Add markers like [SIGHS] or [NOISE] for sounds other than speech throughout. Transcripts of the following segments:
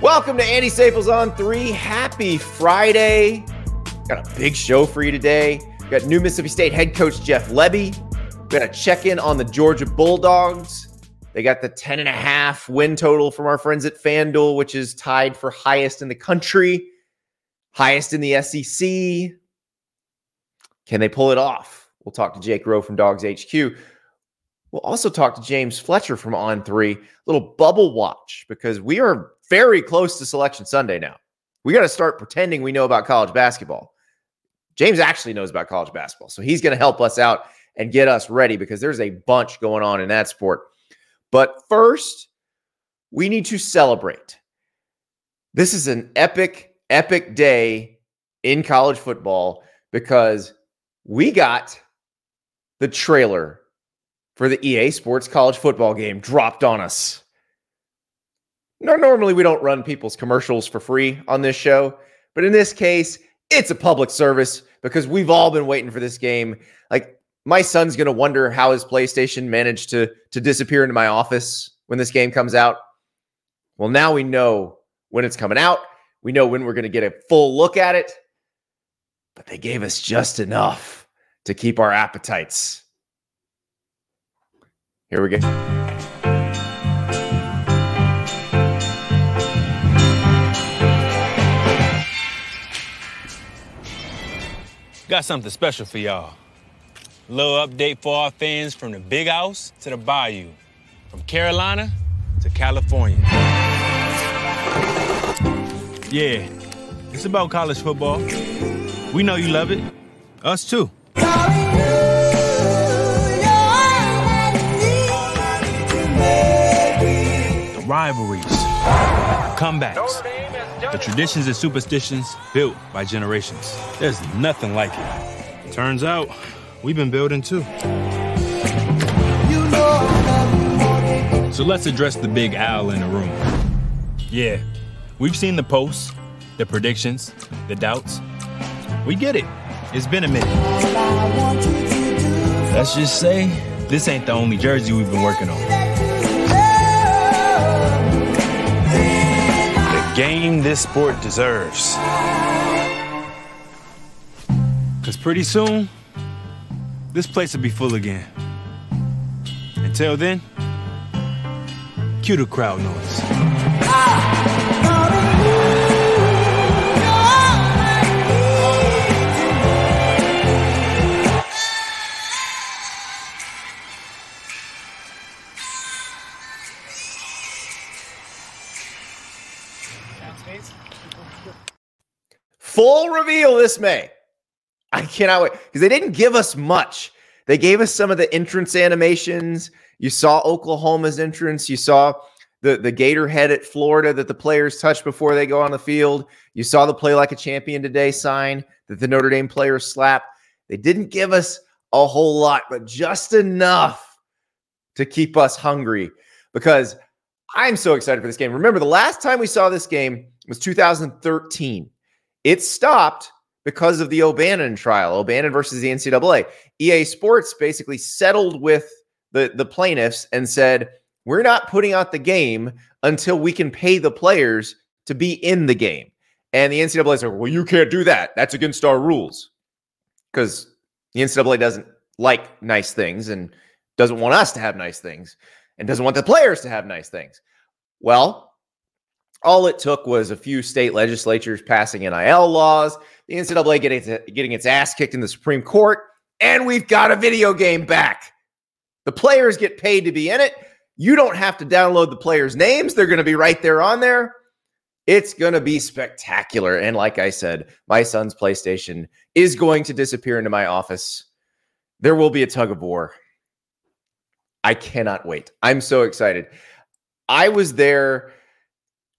Welcome to Andy Staples on three. Happy Friday. Got a big show for you today. We got new Mississippi State head coach Jeff Lebby. We got a check in on the Georgia Bulldogs. They got the 10 and a half win total from our friends at FanDuel, which is tied for highest in the country, highest in the SEC. Can they pull it off? We'll talk to Jake Rowe from Dawgs HQ. We'll also talk to James Fletcher from On Three, little bubble watch, because we are very close to Selection Sunday now. We got to start pretending we know about college basketball. James actually knows about college basketball. So he's going to help us out and get us ready because there's a bunch going on in that sport. But first, we need to celebrate. This is an epic, epic day in college football because we got the trailer for the EA Sports college football game dropped on us. No, normally we don't run people's commercials for free on this show, but in this case, it's a public service because we've all been waiting for this game. Like my son's going to wonder how his PlayStation managed to to disappear into my office when this game comes out. Well, now we know when it's coming out. We know when we're going to get a full look at it. But they gave us just enough to keep our appetites. Here we go. Got something special for y'all. Little update for our fans from the big house to the bayou, from Carolina to California. Yeah, it's about college football. We know you love it. Us too. The rivalries, comebacks the traditions and superstitions built by generations. There's nothing like it. Turns out, we've been building too. So let's address the big owl in the room. Yeah, we've seen the posts, the predictions, the doubts. We get it. It's been a minute. Let's just say this ain't the only jersey we've been working on. Game this sport deserves. Because pretty soon, this place will be full again. Until then, cue the crowd noise. Full reveal this May. I cannot wait because they didn't give us much. They gave us some of the entrance animations. You saw Oklahoma's entrance. You saw the the gator head at Florida that the players touch before they go on the field. You saw the play like a champion today sign that the Notre Dame players slap. They didn't give us a whole lot, but just enough to keep us hungry because I'm so excited for this game. Remember, the last time we saw this game was 2013. It stopped because of the O'Bannon trial, O'Bannon versus the NCAA. EA Sports basically settled with the, the plaintiffs and said, we're not putting out the game until we can pay the players to be in the game. And the NCAA said, well, you can't do that. That's against our rules. Because the NCAA doesn't like nice things and doesn't want us to have nice things and doesn't want the players to have nice things. Well, all it took was a few state legislatures passing NIL laws, the NCAA getting, getting its ass kicked in the Supreme Court, and we've got a video game back. The players get paid to be in it. You don't have to download the players' names, they're going to be right there on there. It's going to be spectacular. And like I said, my son's PlayStation is going to disappear into my office. There will be a tug of war. I cannot wait. I'm so excited. I was there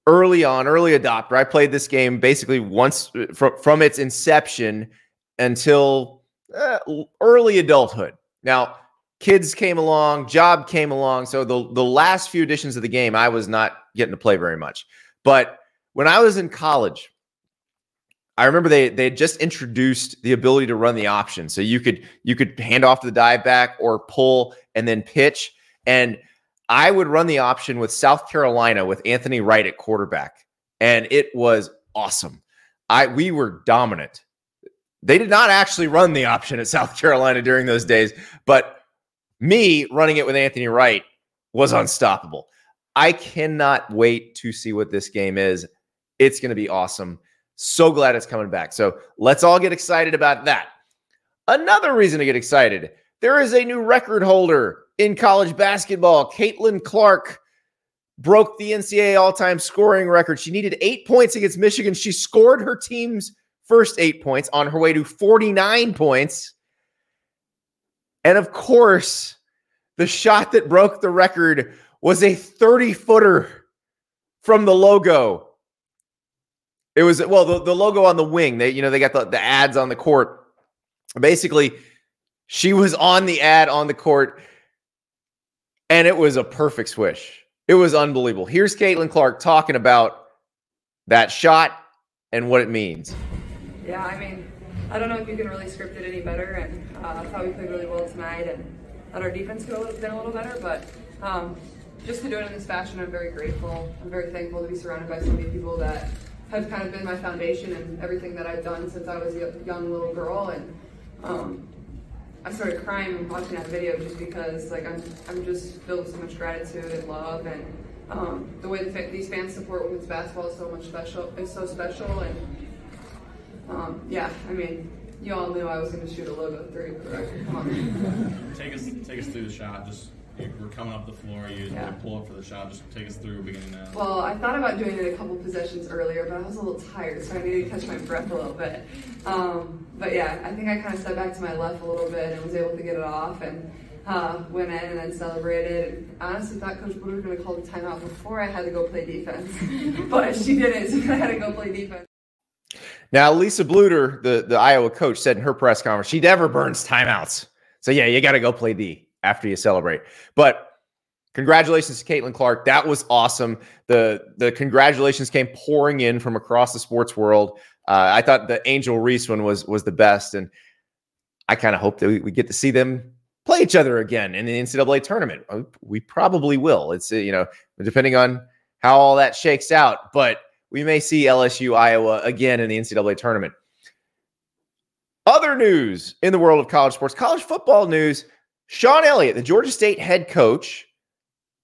early on, early adopter. I played this game basically once uh, from from its inception until uh, early adulthood. Now, kids came along, job came along, so the the last few editions of the game I was not getting to play very much. But when I was in college, I remember they they had just introduced the ability to run the option, so you could you could hand off to the dive back or pull and then pitch. And I would run the option with South Carolina with Anthony Wright at quarterback, and it was awesome. I we were dominant. They did not actually run the option at South Carolina during those days, but me running it with Anthony Wright was unstoppable. I cannot wait to see what this game is. It's going to be awesome. So glad it's coming back. So let's all get excited about that. Another reason to get excited there is a new record holder in college basketball. Caitlin Clark broke the NCAA all time scoring record. She needed eight points against Michigan. She scored her team's first eight points on her way to 49 points. And of course, the shot that broke the record was a 30 footer from the logo. It was well the, the logo on the wing. They you know they got the, the ads on the court. Basically, she was on the ad on the court, and it was a perfect swish. It was unbelievable. Here's Caitlin Clark talking about that shot and what it means. Yeah, I mean, I don't know if you can really script it any better, and uh, I thought we played really well tonight, and thought our defense could have been a little better, but um, just to do it in this fashion, I'm very grateful. I'm very thankful to be surrounded by so many people that have kind of been my foundation and everything that I've done since I was a young little girl. And um, I started crying watching that video just because like I'm, I'm just filled with so much gratitude and love and um, the way the, these fans support women's basketball is so much special. It's so special and um, yeah, I mean, you all knew I was going to shoot a logo three record. Come on. take us, take us through the shot. Just we're coming up the floor. You, yeah. pull up for the shot. Just take us through beginning now. Well, I thought about doing it a couple possessions earlier, but I was a little tired, so I needed to catch my breath a little bit. Um, but yeah, I think I kind of stepped back to my left a little bit and was able to get it off and uh, went in and then celebrated. I honestly thought Coach Bluder was going to call the timeout before I had to go play defense, [LAUGHS] but she didn't, so I had to go play defense. Now, Lisa Bluder, the, the Iowa coach, said in her press conference she never burns timeouts. So yeah, you got to go play D after you celebrate. But congratulations to Caitlin Clark. That was awesome. The the congratulations came pouring in from across the sports world. Uh, I thought the Angel Reese one was was the best, and I kind of hope that we, we, get to see them play each other again in the NCAA tournament. Uh, we probably will. It's uh, you know depending on how all that shakes out, but we may see LSU Iowa again in the NCAA tournament. Other news in the world of college sports, college football news. Shawn Elliott, the Georgia State head coach,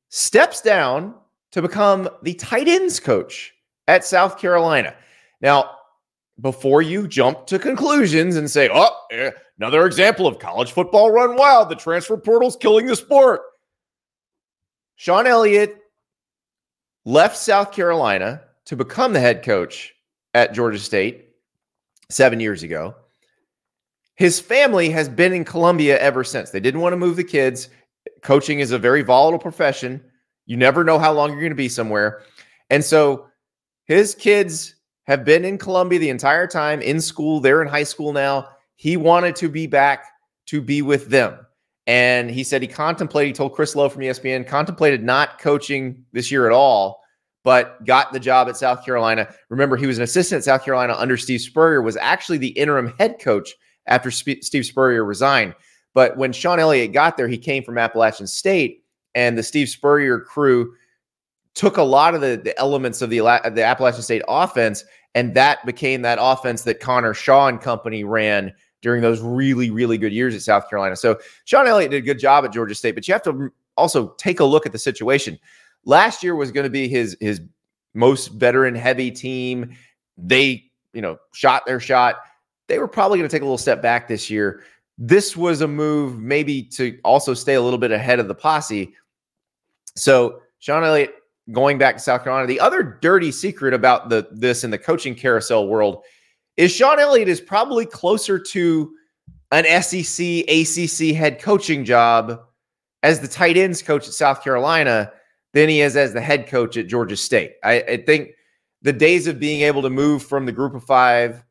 steps down to become the tight ends coach at South Carolina. Now, before you jump to conclusions and say, oh, eh, another example of college football run wild, the transfer portal's killing the sport. Shawn Elliott left South Carolina to become the head coach at Georgia State seven years ago. His family has been in Columbia ever since. They didn't want to move the kids. Coaching is a very volatile profession. You never know how long you're going to be somewhere. And so his kids have been in Columbia the entire time in school. They're in high school now. He wanted to be back to be with them. And he said he contemplated, he told Chris Low from ESPN, contemplated not coaching this year at all, but got the job at South Carolina. Remember, he was an assistant at South Carolina under Steve Spurrier, was actually the interim head coach after Sp- Steve Spurrier resigned. But when Shawn Elliott got there, he came from Appalachian State, and the Steve Spurrier crew took a lot of the, the elements of the, the Appalachian State offense, and that became that offense that Connor Shaw and company ran during those really, really good years at South Carolina. So Shawn Elliott did a good job at Georgia State, but you have to also take a look at the situation. Last year was going to be his his most veteran heavy team. They, you know, shot their shot they were probably going to take a little step back this year. This was a move maybe to also stay a little bit ahead of the posse. So Shawn Elliott going back to South Carolina. The other dirty secret about the this in the coaching carousel world is Shawn Elliott is probably closer to an SEC ACC head coaching job as the tight ends coach at South Carolina than he is as the head coach at Georgia State. I, I think the days of being able to move from the group of five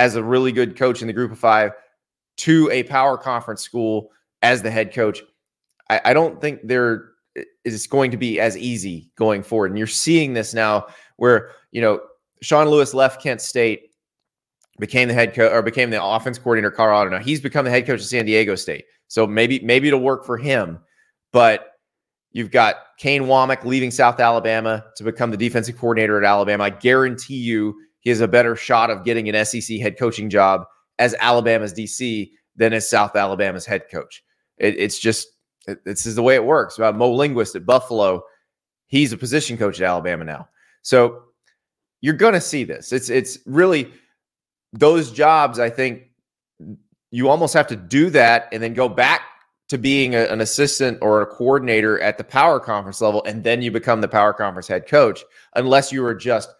as a really good coach in the group of five to a power conference school as the head coach, I, I don't think there is going to be as easy going forward. And you're seeing this now where, you know, Sean Lewis left Kent State, became the head coach or became the offense coordinator Colorado. Now he's become the head coach of San Diego State. So maybe, maybe it'll work for him. But you've got Kane Wommack leaving South Alabama to become the defensive coordinator at Alabama. I guarantee you he has a better shot of getting an SEC head coaching job as Alabama's DC than as South Alabama's head coach. It, it's just it, this is the way it works. About Mo Linguist at Buffalo, he's a position coach at Alabama now. So you're going to see this. It's it's really those jobs. I think you almost have to do that and then go back to being a, an assistant or a coordinator at the power conference level, and then you become the power conference head coach, unless you are just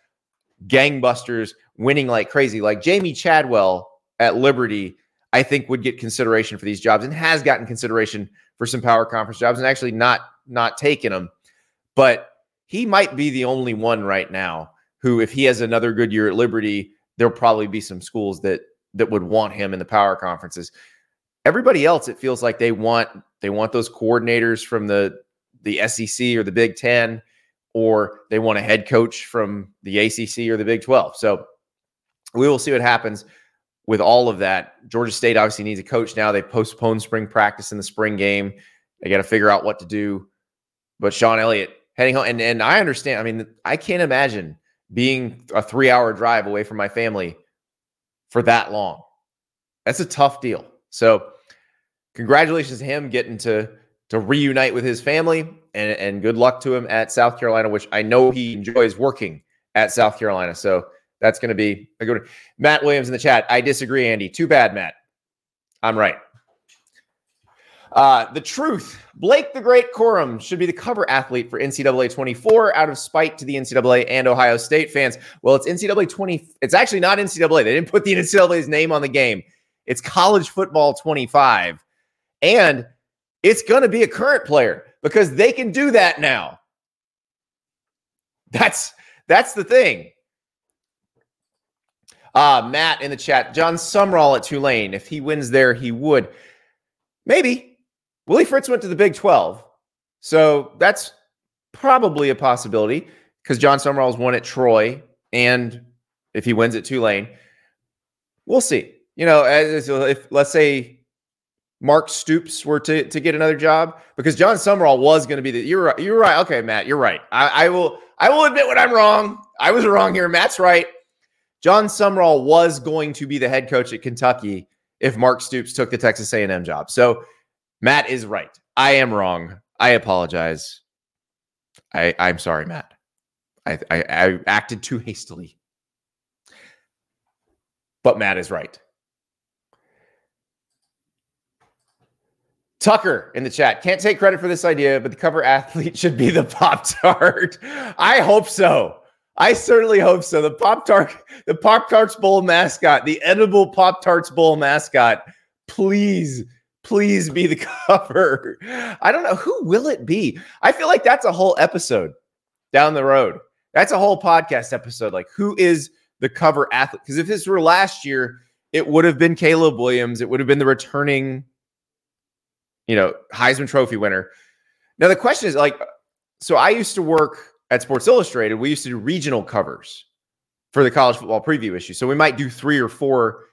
gangbusters winning like crazy, like Jamey Chadwell at Liberty. I think would get consideration for these jobs and has gotten consideration for some power conference jobs and actually not not taking them. But he might be the only one right now who, if he has another good year at Liberty, there'll probably be some schools that that would want him in the power conferences. Everybody else, it feels like they want they want those coordinators from the the SEC or the Big Ten, or they want a head coach from the ACC or the Big Twelve. So we will see what happens with all of that, Georgia State obviously needs a coach now. They postponed spring practice in the spring game. They got to figure out what to do. But Shawn Elliott heading home, and, and I understand. I mean, I can't imagine being a three hour drive away from my family for that long. That's a tough deal. So, congratulations to him getting to to reunite with his family, and, and good luck to him at South Carolina, which I know he enjoys working at South Carolina. So, that's going to be a good one. Matt Williams in the chat. I disagree, Andy. Too bad, Matt. I'm right. Uh, the truth Blake the Great Corum should be the cover athlete for NCAA 24 out of spite to the NCAA and Ohio State fans. Well, it's NCAA 20. It's actually not NCAA. They didn't put the NCAA's name on the game. It's college football 25. And it's going to be a current player because they can do that now. That's that's the thing. Uh, Matt in the chat, Jon Sumrall at Tulane. If he wins there, he would. Maybe. Willie Fritz went to the Big 12. So that's probably a possibility because Jon Sumrall's won at Troy. And if he wins at Tulane, we'll see. You know, as if let's say Mark Stoops were to, to get another job, because Jon Sumrall was going to be the you're right. You're right. Okay, Matt, you're right. I, I will I will admit when I'm wrong. I was wrong here. Matt's right. Jon Sumrall was going to be the head coach at Kentucky if Mark Stoops took the Texas A&M job. So Matt is right. I am wrong. I apologize. I, I'm sorry, Matt. I, I, I acted too hastily. But Matt is right. Tucker in the chat can't take credit for this idea, but the cover athlete should be the [LAUGHS] Pop Tart. I hope so. I certainly hope so. The Pop Tart, the Pop Tarts Bowl mascot, the edible Pop Tarts Bowl mascot, please, please be the [LAUGHS] cover. I don't know who will it be. I feel like that's a whole episode down the road. That's a whole podcast episode. Like, who is the cover athlete? Because if this were last year, it would have been Caleb Williams. It would have been the returning, you know, Heisman Trophy winner. Now the question is like, so I used to work at Sports Illustrated, we used to do regional covers for the college football preview issue. So we might do three or four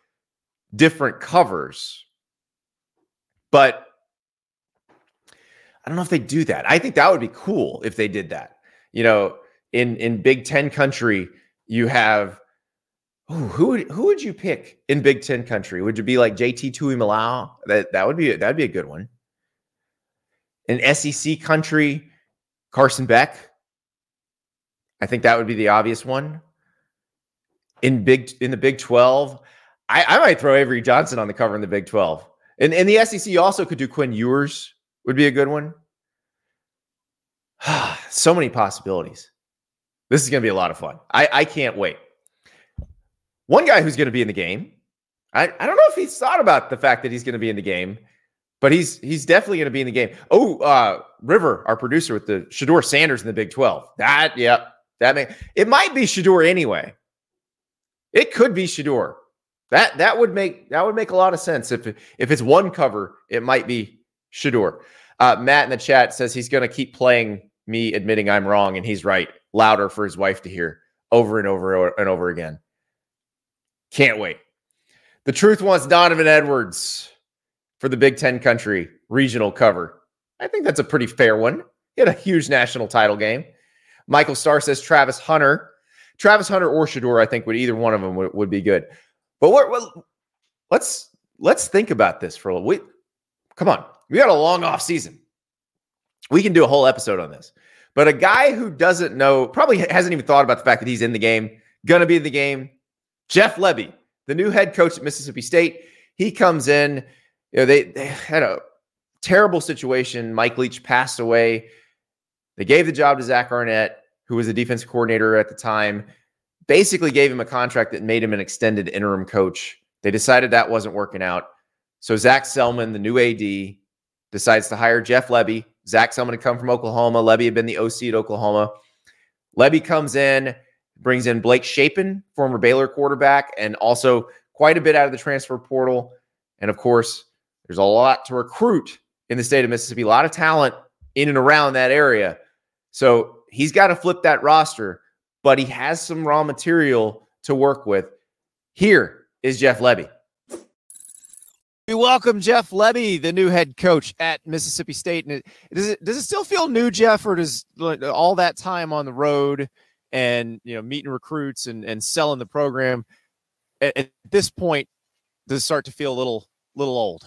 different covers. But I don't know if they do that. I think that would be cool if they did that. You know, in in Big Ten country, you have ooh, who would who would you pick in Big Ten country? Would you be like JT Tuimoloau? That that would be that'd be a good one. In SEC country, Carson Beck. I think that would be the obvious one. In big in the Big 12, I, I might throw Avery Johnson on the cover in the Big 12. And in the SEC, also could do Quinn Ewers, would be a good one. [SIGHS] so many possibilities. This is going to be a lot of fun. I, I can't wait. One guy who's going to be in the game, I, I don't know if he's thought about the fact that he's going to be in the game, but he's he's definitely going to be in the game. Oh, uh, River, our producer with the Shedeur Sanders in the Big 12. That, yep. That may it might be Shedeur anyway. It could be Shedeur. That that would make that would make a lot of sense. If if it's one cover, it might be Shedeur. Uh, Matt in the chat says he's going to keep playing me admitting I'm wrong, and he's right, louder for his wife to hear over and over and over again. Can't wait. The truth wants Donovan Edwards for the Big Ten country regional cover. I think that's a pretty fair one. He had a huge national title game. Michael Starr says Travis Hunter. Travis Hunter or Shedeur, I think would either one of them would, would be good. But what, let's let's think about this for a little. We, come on, we got a long off season. We can do a whole episode on this. But a guy who doesn't know, probably hasn't even thought about the fact that he's in the game, gonna be in the game. Jeff Lebby, the new head coach at Mississippi State, he comes in. You know, they, they had a terrible situation. Mike Leach passed away. They gave the job to Zach Arnett, who was the defense coordinator at the time basically gave him a contract that made him an extended interim coach. They decided that wasn't working out. So Zac Selmon, the new AD, decides to hire Jeff Lebby. Zac Selmon had come from Oklahoma. Lebby had been the OC at Oklahoma. Lebby comes in, brings in Blake Shapen, former Baylor quarterback, and also quite a bit out of the transfer portal. And of course, there's a lot to recruit in the state of Mississippi, a lot of talent in and around that area. So he's got to flip that roster but he has some raw material to work with. Here is Jeff Lebby. We welcome Jeff Lebby, the new head coach at Mississippi State. And it, does it does it still feel new, Jeff, or does all that time on the road and you know meeting recruits and, and selling the program at, at this point does it start to feel a little little old?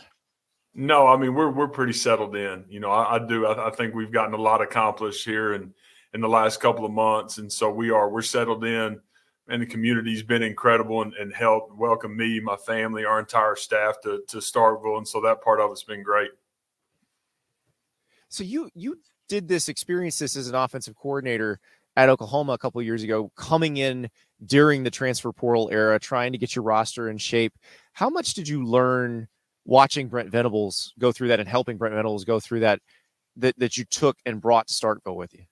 No, I mean we're we're pretty settled in. You know, I, I do. I, I, think we've gotten a lot accomplished here, and in the last couple of months, and so we are we're settled in, and the community's been incredible and, and helped welcome me, my family, our entire staff to to Starkville, and so that part of it's been great. So you you did this experience this as an offensive coordinator at Oklahoma a couple years ago, coming in during the transfer portal era, trying to get your roster in shape. How much did you learn watching Brent Venables go through that and helping Brent Venables go through that that that you took and brought to Starkville with you?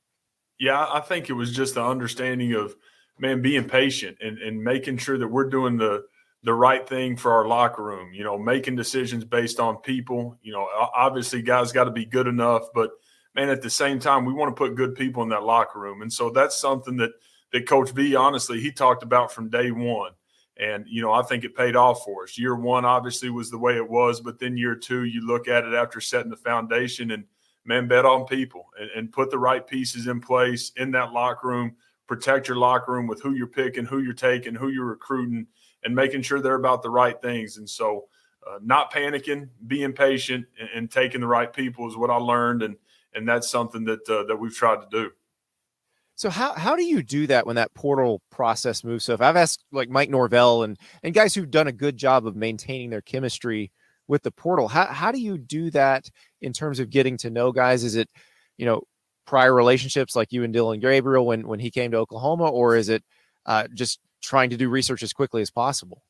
Yeah, I think it was just the understanding of man being patient and, and making sure that we're doing the the right thing for our locker room. You know, making decisions based on people. You know, obviously guys got to be good enough, but man, at the same time, we want to put good people in that locker room, and so that's something that that Coach V honestly he talked about from day one. And you know, I think it paid off for us. Year one obviously was the way it was, but then year two, you look at it after setting the foundation and man, bet on people and, and put the right pieces in place in that locker room. Protect your locker room with who you're picking, who you're taking, who you're recruiting, and making sure they're about the right things. And so, uh, not panicking, being patient, and, and, taking the right people is what I learned, and and that's something that uh, that we've tried to do. So how how do you do that when that portal process moves? So if I've asked like Mike Norvell and and guys who've done a good job of maintaining their chemistry with the portal. How how do you do that in terms of getting to know guys? Is it, you know, prior relationships like you and Dillon Gabriel when when he came to Oklahoma, or is it uh, just trying to do research as quickly as possible?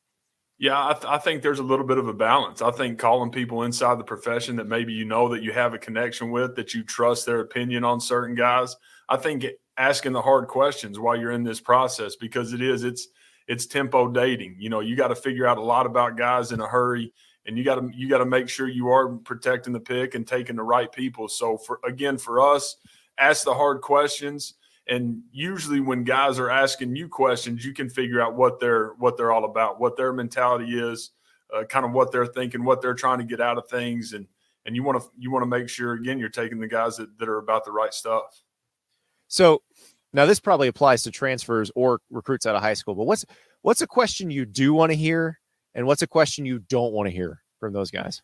Yeah, I, th- I, think there's a little bit of a balance. I think calling people inside the profession that maybe you know that you have a connection with, that you trust their opinion on certain guys. I think asking the hard questions while you're in this process because it is it's it's tempo dating. You know, you got to figure out a lot about guys in a hurry and you got to you got to make sure you are protecting the pick and taking the right people. So for again for us, ask the hard questions. And usually when guys are asking you questions, you can figure out what they're what they're all about, what their mentality is, uh, kind of what they're thinking, what they're trying to get out of things, and and you want to you want to make sure again you're taking the guys that, that are about the right stuff. So now this probably applies to transfers or recruits out of high school, but what's what's a question you do want to hear and what's a question you don't want to hear from those guys?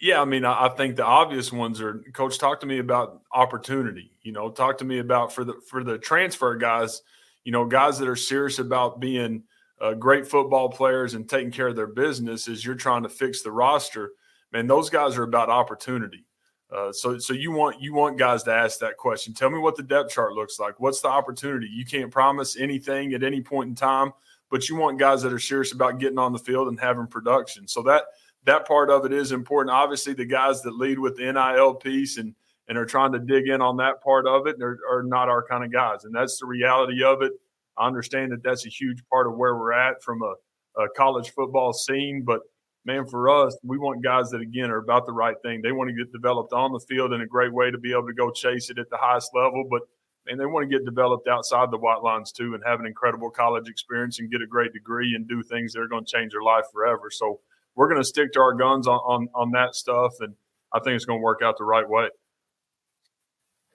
Yeah, I mean, I think the obvious ones are coach talk to me about opportunity. You know, talk to me about for the for the transfer guys, you know, guys that are serious about being uh, great football players and taking care of their business as you're trying to fix the roster. Man, those guys are about opportunity. Uh, so, so you want you want guys to ask that question. Tell me what the depth chart looks like. What's the opportunity? You can't promise anything at any point in time, but you want guys that are serious about getting on the field and having production. So that that part of it is important. Obviously, the guys that lead with the NIL piece and and are trying to dig in on that part of it are, are not our kind of guys. And that's the reality of it. I understand that that's a huge part of where we're at from a, a college football scene, but man, for us, we want guys that again are about the right thing. They want to get developed on the field in a great way to be able to go chase it at the highest level, but and they want to get developed outside the white lines too and have an incredible college experience and get a great degree and do things that are going to change their life forever. So we're going to stick to our guns on, on, on that stuff. And I think it's going to work out the right way.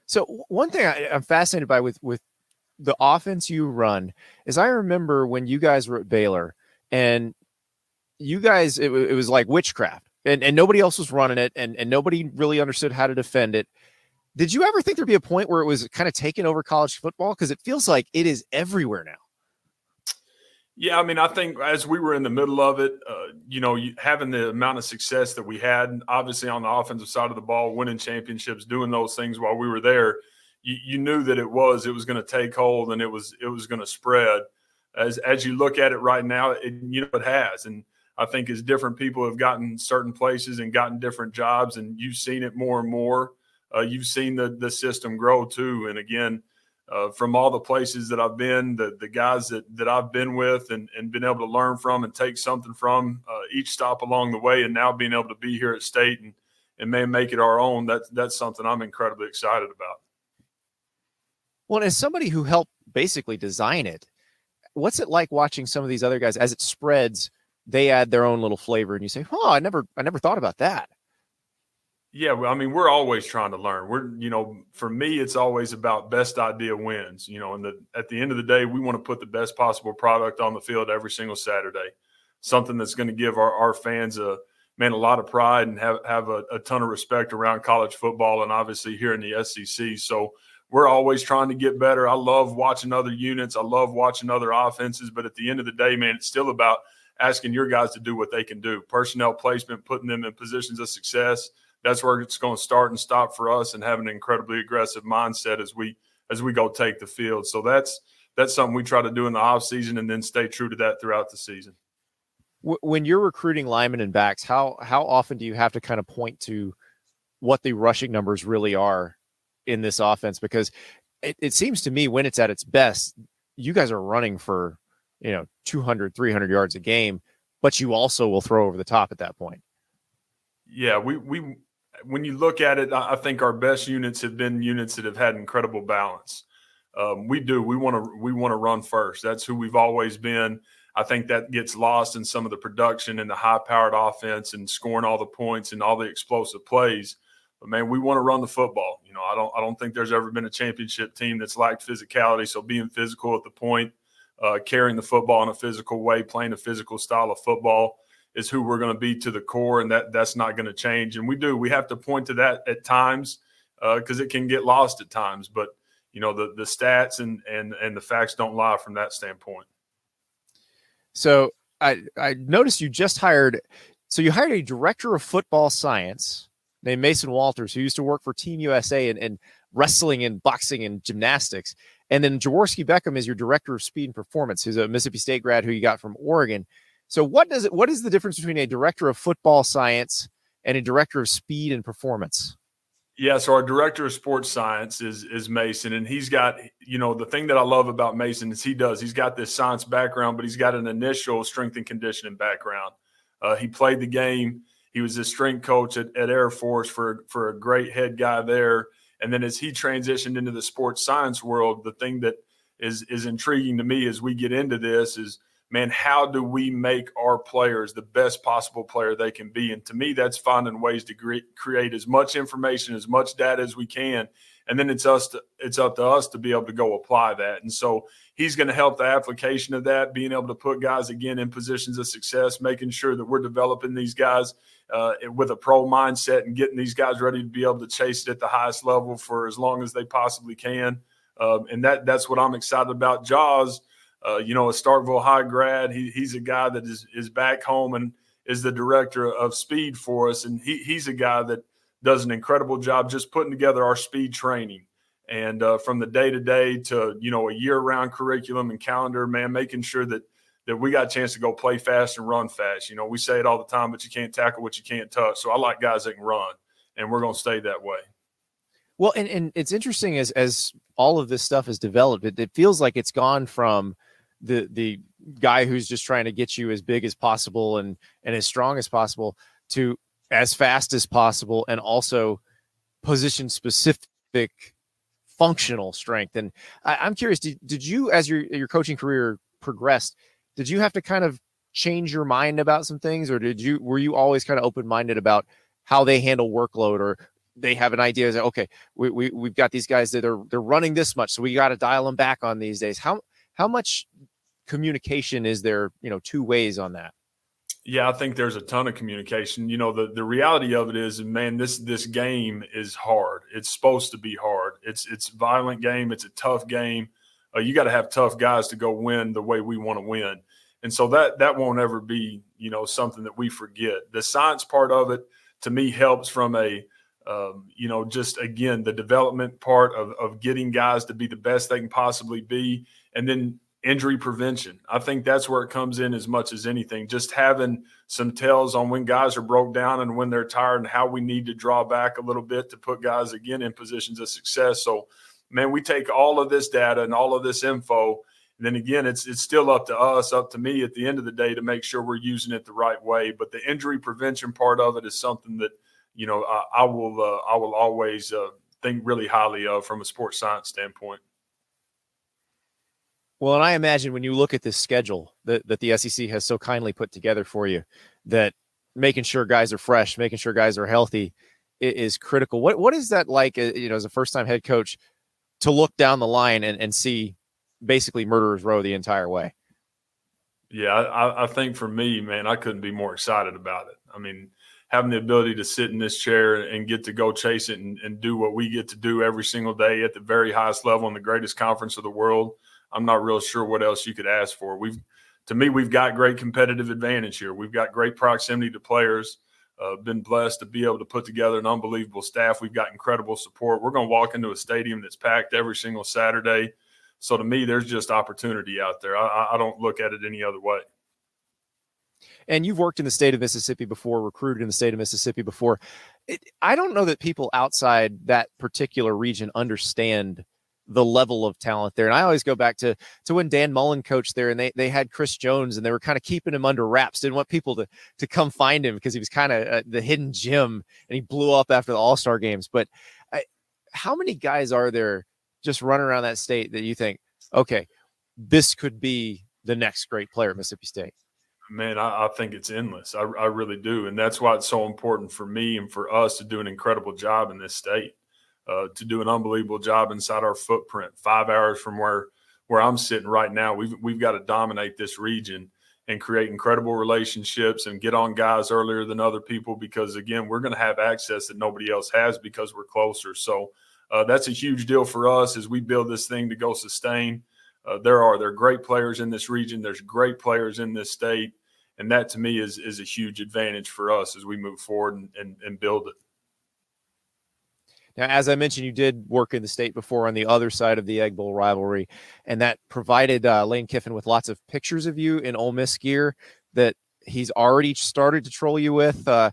So one thing I, I'm fascinated by with, with the offense you run is I remember when you guys were at Baylor and you guys, it, it was like witchcraft and, and nobody else was running it and, and nobody really understood how to defend it. Did you ever think there'd be a point where it was kind of taking over college football? Because it feels like it is everywhere now. Yeah, I mean, I think as we were in the middle of it, uh, you know, having the amount of success that we had, obviously on the offensive side of the ball, winning championships, doing those things while we were there, you, you knew that it was it was going to take hold and it was it was going to spread. As as you look at it right now, it, you know it has, and I think as different people have gotten certain places and gotten different jobs, and you've seen it more and more uh, you've seen the the system grow too. And again, uh, from all the places that I've been, the the guys that that I've been with and and been able to learn from and take something from uh, each stop along the way, and now being able to be here at State and and may make it our own. That's that's something I'm incredibly excited about. Well, as somebody who helped basically design it, what's it like watching some of these other guys as it spreads? They add their own little flavor, and you say, "Oh, I never, I never thought about that." Yeah, well, I mean, we're always trying to learn. We're, you know, for me, it's always about best idea wins. You know, and the, at the end of the day, we want to put the best possible product on the field every single Saturday. Something that's going to give our, our fans a man a lot of pride and have have a, a ton of respect around college football and obviously here in the SEC. So we're always trying to get better. I love watching other units. I love watching other offenses. But at the end of the day, man, it's still about asking your guys to do what they can do. Personnel placement, putting them in positions of success that's where it's going to start and stop for us and have an incredibly aggressive mindset as we as we go take the field. So that's that's something we try to do in the off season and then stay true to that throughout the season. When you're recruiting linemen and backs, how how often do you have to kind of point to what the rushing numbers really are in this offense? Because it, it seems to me when it's at its best, you guys are running for you know 200 300 yards a game but you also will throw over the top at that point yeah we we when you look at it, I think our best units have been units that have had incredible balance. Um, we do. We want to. We want to run first. That's who we've always been. I think that gets lost in some of the production and the high-powered offense and scoring all the points and all the explosive plays. But man, we want to run the football. You know, I don't. I don't think there's ever been a championship team that's lacked physicality. So being physical at the point, uh, carrying the football in a physical way, playing a physical style of football is who we're going to be to the core, and that that's not going to change. And we do we have to point to that at times because uh, it can get lost at times. But you know the the stats and and and the facts don't lie from that standpoint. So I I noticed you just hired. So you hired a director of football science named Mason Walters, who used to work for Team USA and, and wrestling and boxing and gymnastics. And then Jaworski Beckham is your director of speed and performance. He's a Mississippi State grad who you got from Oregon. So what does it what is the difference between a director of football science and a director of speed and performance? Yeah, so our director of sports science is is Mason, and he's got you know the thing that I love about Mason is he does he's got this science background, but he's got an initial strength and conditioning background. Uh, he played the game. He was a strength coach at, at Air Force for for a great head guy there. And then as he transitioned into the sports science world, the thing that is is intriguing to me as we get into this is man, how do we make our players the best possible player they can be? And to me, that's finding ways to create as much information, as much data as we can. And then it's us to, it's up to us to be able to go apply that. And so he's going to help the application of that, being able to put guys again in positions of success, making sure that we're developing these guys uh, with a pro mindset and getting these guys ready to be able to chase it at the highest level for as long as they possibly can. Um, and that that's what I'm excited about. Jaws – uh, you know, a Starkville High grad. He, he's a guy that is is back home and is the director of speed for us, and he, he's a guy that does an incredible job just putting together our speed training. And uh, from the day to day to you know a year round curriculum and calendar, man, making sure that that we got a chance to go play fast and run fast. You know, we say it all the time, but you can't tackle what you can't touch. So I like guys that can run, and we're going to stay that way. Well, and, and it's interesting as as all of this stuff has developed, it, it feels like it's gone from the the guy who's just trying to get you as big as possible and and as strong as possible to as fast as possible and also position specific functional strength. And I, am curious, did, did you as your your coaching career progressed, did you have to kind of change your mind about some things, or did you were you always kind of open minded about how they handle workload or they have an idea that okay we, we we've got these guys that are they're running this much so we got to dial them back on these days how how much communication is there you know two ways on that yeah i think there's a ton of communication. You know the the reality of it is man this this game is hard. It's supposed to be hard. It's it's violent game. It's a tough game. Uh, you got to have tough guys to go win the way we want to win. And so that that won't ever be you know something that we forget. The science part of it to me helps from a um, you know just again the development part of, of getting guys to be the best they can possibly be. And then injury prevention i think that's where it comes in as much as anything just having some tells on when guys are broke down and when they're tired and how we need to draw back a little bit to put guys again in positions of success so man we take all of this data and all of this info and then again, it's it's still up to us, up to me at the end of the day to make sure we're using it the right way. But the injury prevention part of it is something that you know I, I will uh, I will always uh, think really highly of from a sports science standpoint. Well, and I imagine when you look at this schedule that, that the SEC has so kindly put together for you, that making sure guys are fresh, making sure guys are healthy is critical. What what is that like? Uh, you know, as a first time head coach, to look down the line and, and see basically murderers row the entire way. Yeah, I, I, think for me, man, I couldn't be more excited about it. I mean, having the ability to sit in this chair and get to go chase it and, and do what we get to do every single day at the very highest level in the greatest conference of the world, I'm not real sure what else you could ask for. We've, to me, we've got great competitive advantage here. We've got great proximity to players. Uh, been blessed to be able to put together an unbelievable staff. We've got incredible support. We're going to walk into a stadium that's packed every single Saturday so to me, there's just opportunity out there. I, I don't look at it any other way. And you've worked in the state of Mississippi before, recruited in the state of Mississippi before. It, I don't know that people outside that particular region understand the level of talent there. And I always go back to to when Dan Mullen coached there, and they they had Chris Jones, and they were kind of keeping him under wraps. Didn't want people to to come find him because he was kind of uh, the hidden gem, and he blew up after the All Star games. But I, how many guys are there just running around that state that you think, okay, this could be the next great player at Mississippi State? Man, I, I think it's endless. I, I, really do, and that's why it's so important for me and for us to do an incredible job in this state, uh, to do an unbelievable job inside our footprint. Five hours from where where I'm sitting right now, we've we've got to dominate this region and create incredible relationships and get on guys earlier than other people because again, we're going to have access that nobody else has because we're closer. So uh, that's a huge deal for us as we build this thing to go sustain. Uh, there are there are great players in this region. There's great players in this state, and that to me is is a huge advantage for us as we move forward and, and, and build it. Now, as I mentioned, you did work in the state before on the other side of the Egg Bowl rivalry, and that provided uh, Lane Kiffin with lots of pictures of you in Ole Miss gear that he's already started to troll you with. Uh,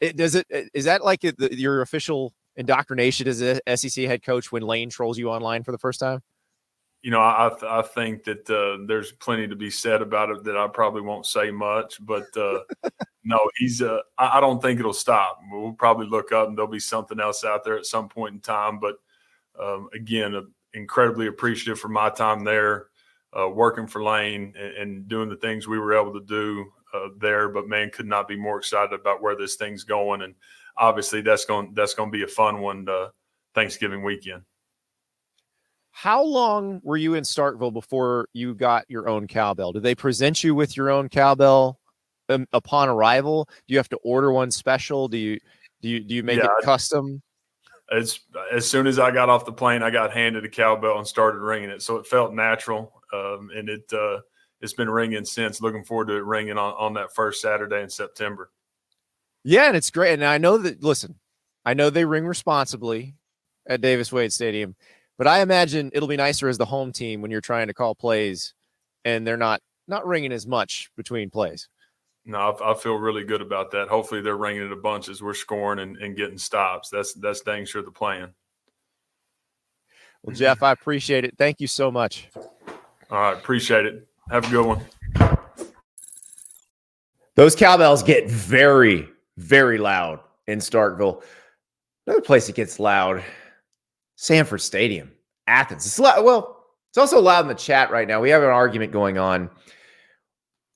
it, does it is that like your official indoctrination as a SEC head coach when Lane trolls you online for the first time? You know, I I think that uh, there's plenty to be said about it that I probably won't say much, but uh, no, he's. Uh, I, I don't think it'll stop. We'll probably look up and there'll be something else out there at some point in time. But um, again, uh, incredibly appreciative for my time there, uh, working for Lane and, and, doing the things we were able to do uh, there. But man, could not be more excited about where this thing's going and obviously that's going that's going to be a fun one to Thanksgiving weekend. How long were you in Starkville before you got your own cowbell? Did they present you with your own cowbell um, upon arrival? Do you have to order one special? Do you do you do you make yeah, it custom? As as soon as I got off the plane, I got handed a cowbell and started ringing it, so it felt natural, um, and it uh, it's been ringing since. Looking forward to it ringing on on that first Saturday in September. Yeah, and it's great. And I know that. Listen, I know they ring responsibly at Davis Wade Stadium, but I imagine it'll be nicer as the home team when you're trying to call plays, and they're not not ringing as much between plays. No, I, I feel really good about that. Hopefully, they're ringing it a bunch as we're scoring and, and getting stops. That's that's dang sure the plan. Well, Jeff, I appreciate it. Thank you so much. All right, appreciate it. Have a good one. Those cowbells get very, very loud in Starkville. Another place that gets loud, Sanford Stadium, Athens. It's loud. Well, it's also loud in the chat right now. We have an argument going on.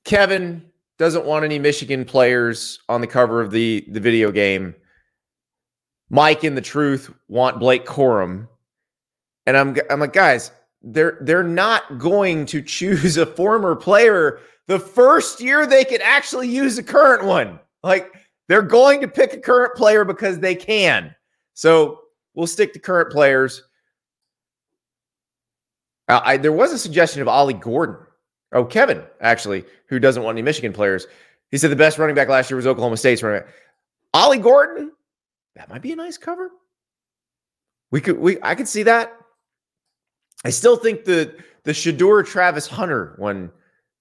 Kevin doesn't want any Michigan players on the cover of the, the video game. Mike and the Truth want Blake Corum. And I'm I'm like, guys, they're they're not going to choose a former player the first year they can actually use a current one. Like they're going to pick a current player because they can. So we'll stick to current players. Uh, I, there was a suggestion of Ollie Gordon. Oh, Kevin, actually, who doesn't want any Michigan players. He said the best running back last year was Oklahoma State's running back. Ollie Gordon, that might be a nice cover. We could we I could see that. I still think the the Shedeur Travis Hunter one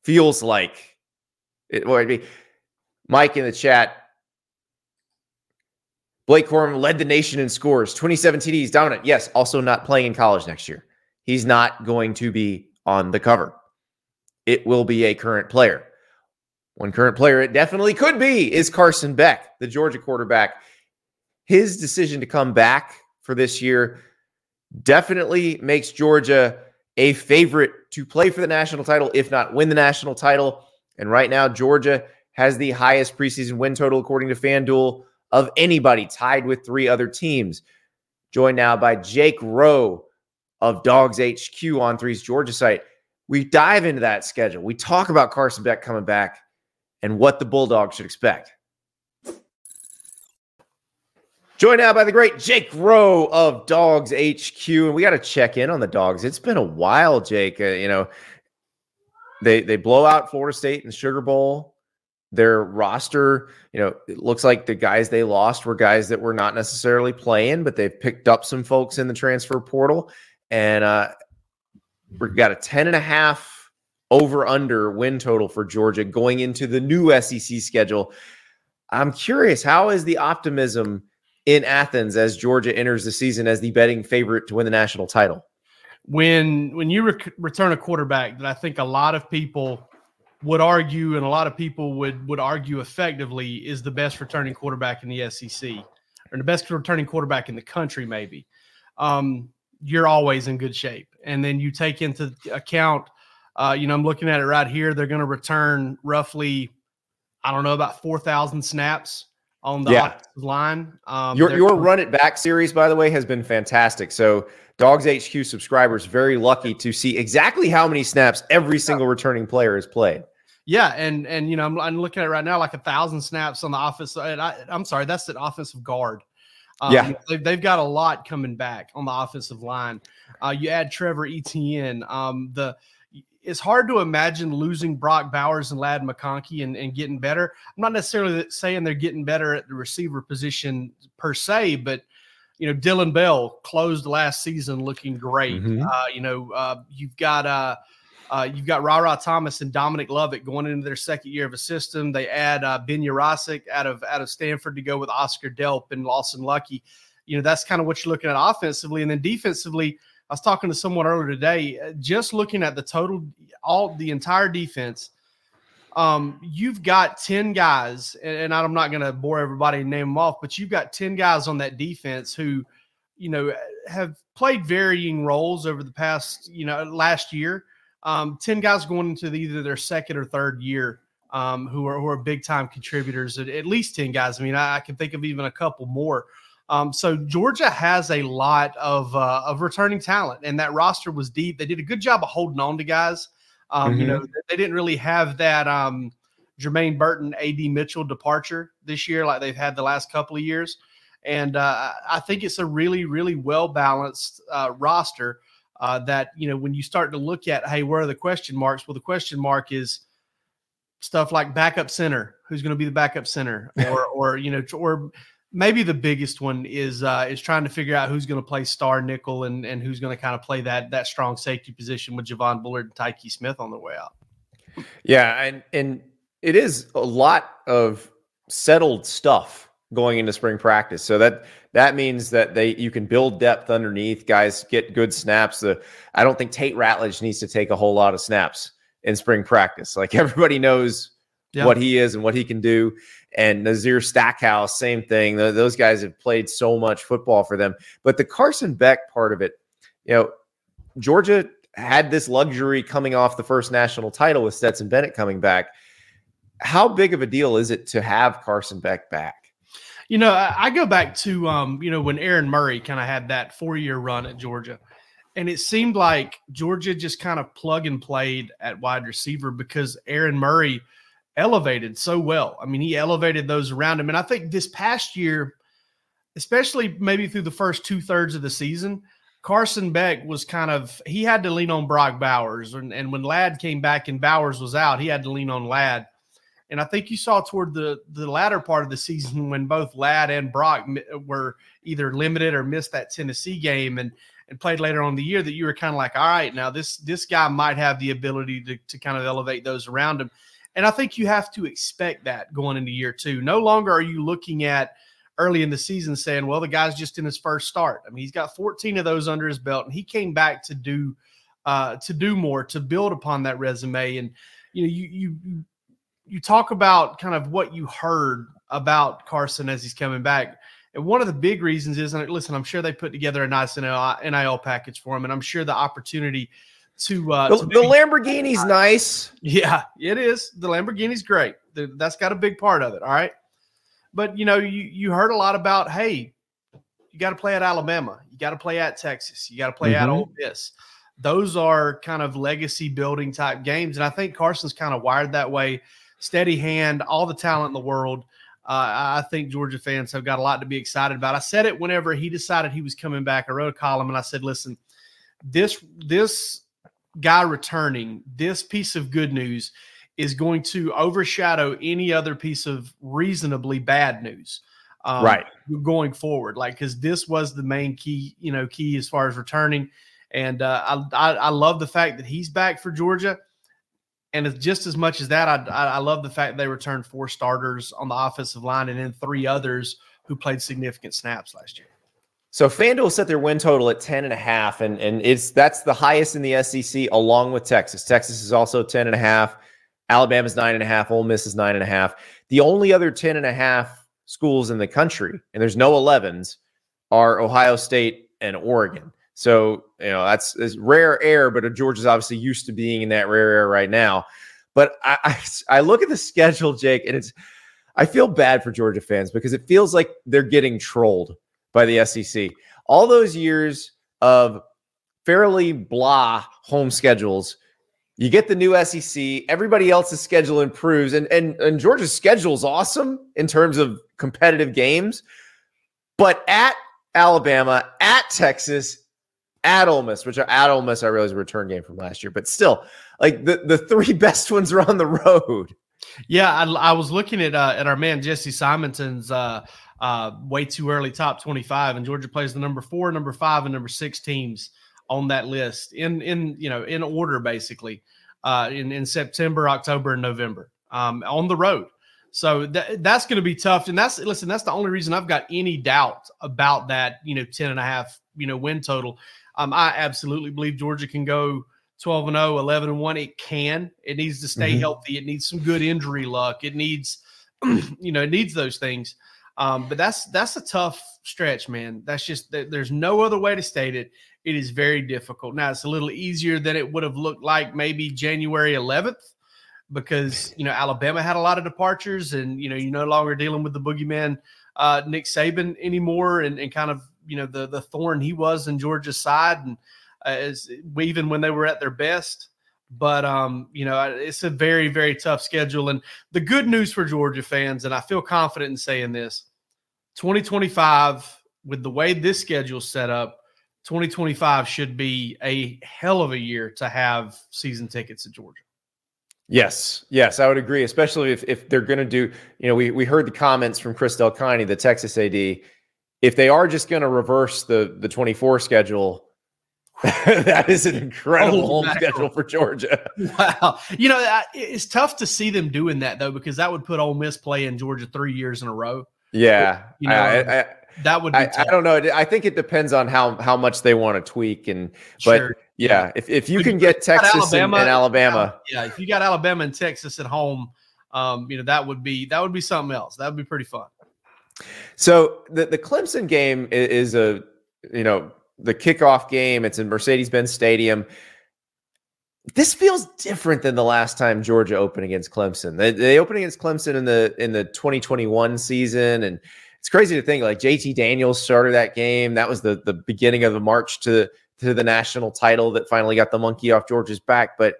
feels like it would be. Mike in the chat. Blake Corum led the nation in scores, 27 TDs, dominant. Yes, also not playing in college next year. He's not going to be on the cover. It will be a current player. One current player it definitely could be is Carson Beck, the Georgia quarterback. His decision to come back for this year definitely makes Georgia a favorite to play for the national title, if not win the national title. And right now, Georgia has the highest preseason win total, according to FanDuel, of anybody, tied with three other teams. Joined now by Jake Rowe of Dawgs HQ On3's Georgia site. We dive into that schedule. We talk about Carson Beck coming back and what the Bulldogs should expect. Joined now by the great Jake Rowe of Dawgs HQ, and we got to check in on the Dogs. It's been a while, Jake. Uh, you know, they they blow out Florida State in the Sugar Bowl. Their roster, you know, it looks like the guys they lost were guys that were not necessarily playing, but they've picked up some folks in the transfer portal, and uh, we've got a ten and a half over under win total for Georgia going into the new SEC schedule. I'm curious, how is the optimism? in Athens as Georgia enters the season as the betting favorite to win the national title? When when you re- return a quarterback that I think a lot of people would argue and a lot of people would would argue effectively is the best returning quarterback in the SEC or the best returning quarterback in the country maybe. Um, you're always in good shape. And then you take into account uh, you know, I'm looking at it right here. They're going to return roughly, I don't know, about 4,000 snaps on the yeah. line. Um, your your run it back series, by the way, has been fantastic. So Dawgs HQ subscribers very lucky to see exactly how many snaps every single returning player has played. Yeah, and and you know I'm, I'm looking at right now like a thousand snaps on the office. And I, am sorry, that's an offensive guard. Um, yeah, they've, they've, got a lot coming back on the offensive line. Uh, you add Trevor Etienne. Um, the it's hard to imagine losing Brock Bowers and Ladd McConkey and, and getting better. I'm not necessarily saying they're getting better at the receiver position per se, but you know, Dylan Bell closed last season looking great. Mm-hmm. Uh, you know, uh, you've got uh, you've got Rara Thomas and Dominic Lovett going into their second year of a system. They add uh, Ben Yurosek out of out of Stanford to go with Oscar Delp and Lawson Luckie. You know, that's kind of what you're looking at offensively, and then defensively I was talking to someone earlier today, uh, just looking at the total, all the entire defense. Um, you've got 10 guys, and, and I'm not going to bore everybody and name them off, but you've got 10 guys on that defense who, you know, have played varying roles over the past, you know, last year. Um, 10 guys going into the, either their second or third year um, who are who are big time contributors. At, at, least ten guys. I mean, I, I, can think of even a couple more. Um, so Georgia has a lot of uh, of returning talent, and that roster was deep. They did a good job of holding on to guys. Um, mm-hmm. You know, they didn't really have that um, Jermaine Burton, AD Mitchell departure this year like they've had the last couple of years. And uh, I think it's a really, really well balanced uh, roster. Uh, that you know, when you start to look at, hey, where are the question marks? Well, the question mark is stuff like backup center. Who's going to be the backup center, [LAUGHS] or or you know, or maybe the biggest one is uh, is trying to figure out who's going to play star nickel and and who's going to kind of play that that strong safety position with Javon Bullard and Tykee Smith on the way out. Yeah, and and it is a lot of settled stuff going into spring practice. So that that means that they you can build depth underneath. Guys get good snaps. The I don't think Tate Ratledge needs to take a whole lot of snaps in spring practice. Like [LAUGHS] everybody knows yep. what he is and what he can do. And Nazir Stackhouse, same thing. Those guys have played so much football for them. But the Carson Beck part of it, you know, Georgia had this luxury coming off the first national title with Stetson Bennett coming back. How big of a deal is it to have Carson Beck back? You know, I go back to um, you know, when Aaron Murray kind of had that four-year run at Georgia. And it seemed like Georgia just kind of plug and played at wide receiver because Aaron Murray elevated so well. I mean, he elevated those around him. And I think this past year, especially maybe through the first two thirds of the season, Carson Beck was kind of he had to lean on Brock Bowers, and, and when Ladd came back and Bowers was out, he had to lean on Ladd. And I think you saw toward the the latter part of the season when both Ladd and Brock were either limited or missed that Tennessee game and and played later on the year that you were kind of like, all right, now this this guy might have the ability to to kind of elevate those around him. And I think you have to expect that going into year two. No longer are you looking at early in the season saying, well, the guy's just in his first start. I mean, he's got 14 of those under his belt, and he came back to do uh, to do more, to build upon that resume. And you know, you you you talk about kind of what you heard about Carson as he's coming back. And one of the big reasons is, and listen, I'm sure they put together a nice NIL, NIL package for him, and I'm sure the opportunity to uh, the, to the Lamborghini's uh, nice. Yeah, it is. The Lamborghini's great. The, that's got a big part of it. All right, but you know, you you heard a lot about hey, you got to play at Alabama, you got to play at Texas, you got to play mm-hmm. at Ole Miss. Those are kind of legacy building type games, and I think Carson's kind of wired that way steady hand, all the talent in the world. Uh, I think Georgia fans have got a lot to be excited about. I said it whenever he decided he was coming back. I wrote a column and I said, "Listen, this this guy returning, this piece of good news is going to overshadow any other piece of reasonably bad news." Um, right going forward like because this was the main key you know key as far as returning and uh, I, I, I love the fact that he's back for georgia and it's just as much as that, I, I love the fact they returned four starters on the offensive line and then three others who played significant snaps last year. So FanDuel set their win total at 10 and a half, and, and it's that's the highest in the SEC along with Texas. Texas is also 10 and a half. Alabama's nine and a half. Ole Miss is nine and a half. The only other 10 and a half schools in the country, and there's no 11s, are Ohio State and Oregon. So, you know, that's, rare air, but Georgia's obviously used to being in that rare air right now. But I, I, I look at the schedule, Jake, and it's, I feel bad for Georgia fans because it feels like they're getting trolled by the SEC. All those years of fairly blah home schedules, you get the new SEC, everybody else's schedule improves, and and and Georgia's schedule is awesome in terms of competitive games. But at Alabama, at Texas, at Ole Miss, which are at Ole Miss, I realize a return game from last year, but still, like the, the three [LAUGHS] best ones are on the road. Yeah, I, I was looking at uh, at our man Jesse Simonson's uh, uh, way too early top twenty five, and Georgia plays the number four, number five, and number six teams on that list in in you know in order basically uh, in in September, October, and November um, on the road. So that, that's going to be tough. And that's listen, that's the only reason I've got any doubt about that, you know, 10 and a half, you know, win total. Um, I absolutely believe Georgia can go 12 and 0, 11 and 1. It can. It needs to stay mm-hmm. healthy. It needs some good injury luck. It needs, [CLEARS THROAT] you know, it needs those things. Um, but that's that's a tough stretch, man. That's just there's no other way to state it. It is very difficult. Now it's a little easier than it would have looked like maybe January 11th because you know Alabama had a lot of departures, and you know you're no longer dealing with the boogeyman uh, Nick Saban anymore, and, and kind of you know the the thorn he was in Georgia's side, and uh, as even when they were at their best. But um, you know, it's a very very tough schedule, and the good news for Georgia fans, and I feel confident in saying this: 2025 with the way this schedule's set up. 2025 should be a hell of a year to have season tickets at Georgia. Yes, yes, I would agree, especially if, if they're going to do, you know, we, we heard the comments from Chris Del the Texas AD, if they are just going to reverse the the 24 schedule, [LAUGHS] that is an incredible oh, home schedule for Georgia. Wow. You know, it's tough to see them doing that though, because that would put Ole Miss playing Georgia three years in a row. Yeah, you know, I, I, that would. I, I, don't know. I think it depends on how how much they want to tweak, and but sure. yeah, if if you can get Texas Alabama, and, and, Alabama, yeah, if you got Alabama and Texas at home, um, you know that would be that would be something else. That would be pretty fun. So the the Clemson game is, is a you know the kickoff game. It's in Mercedes Benz Stadium this feels different than the last time Georgia opened against Clemson. They, they opened against Clemson in the in the 2021 season, and it's crazy to think like JT Daniels started that game. That was the the beginning of the march to to the national title that finally got the monkey off Georgia's back. But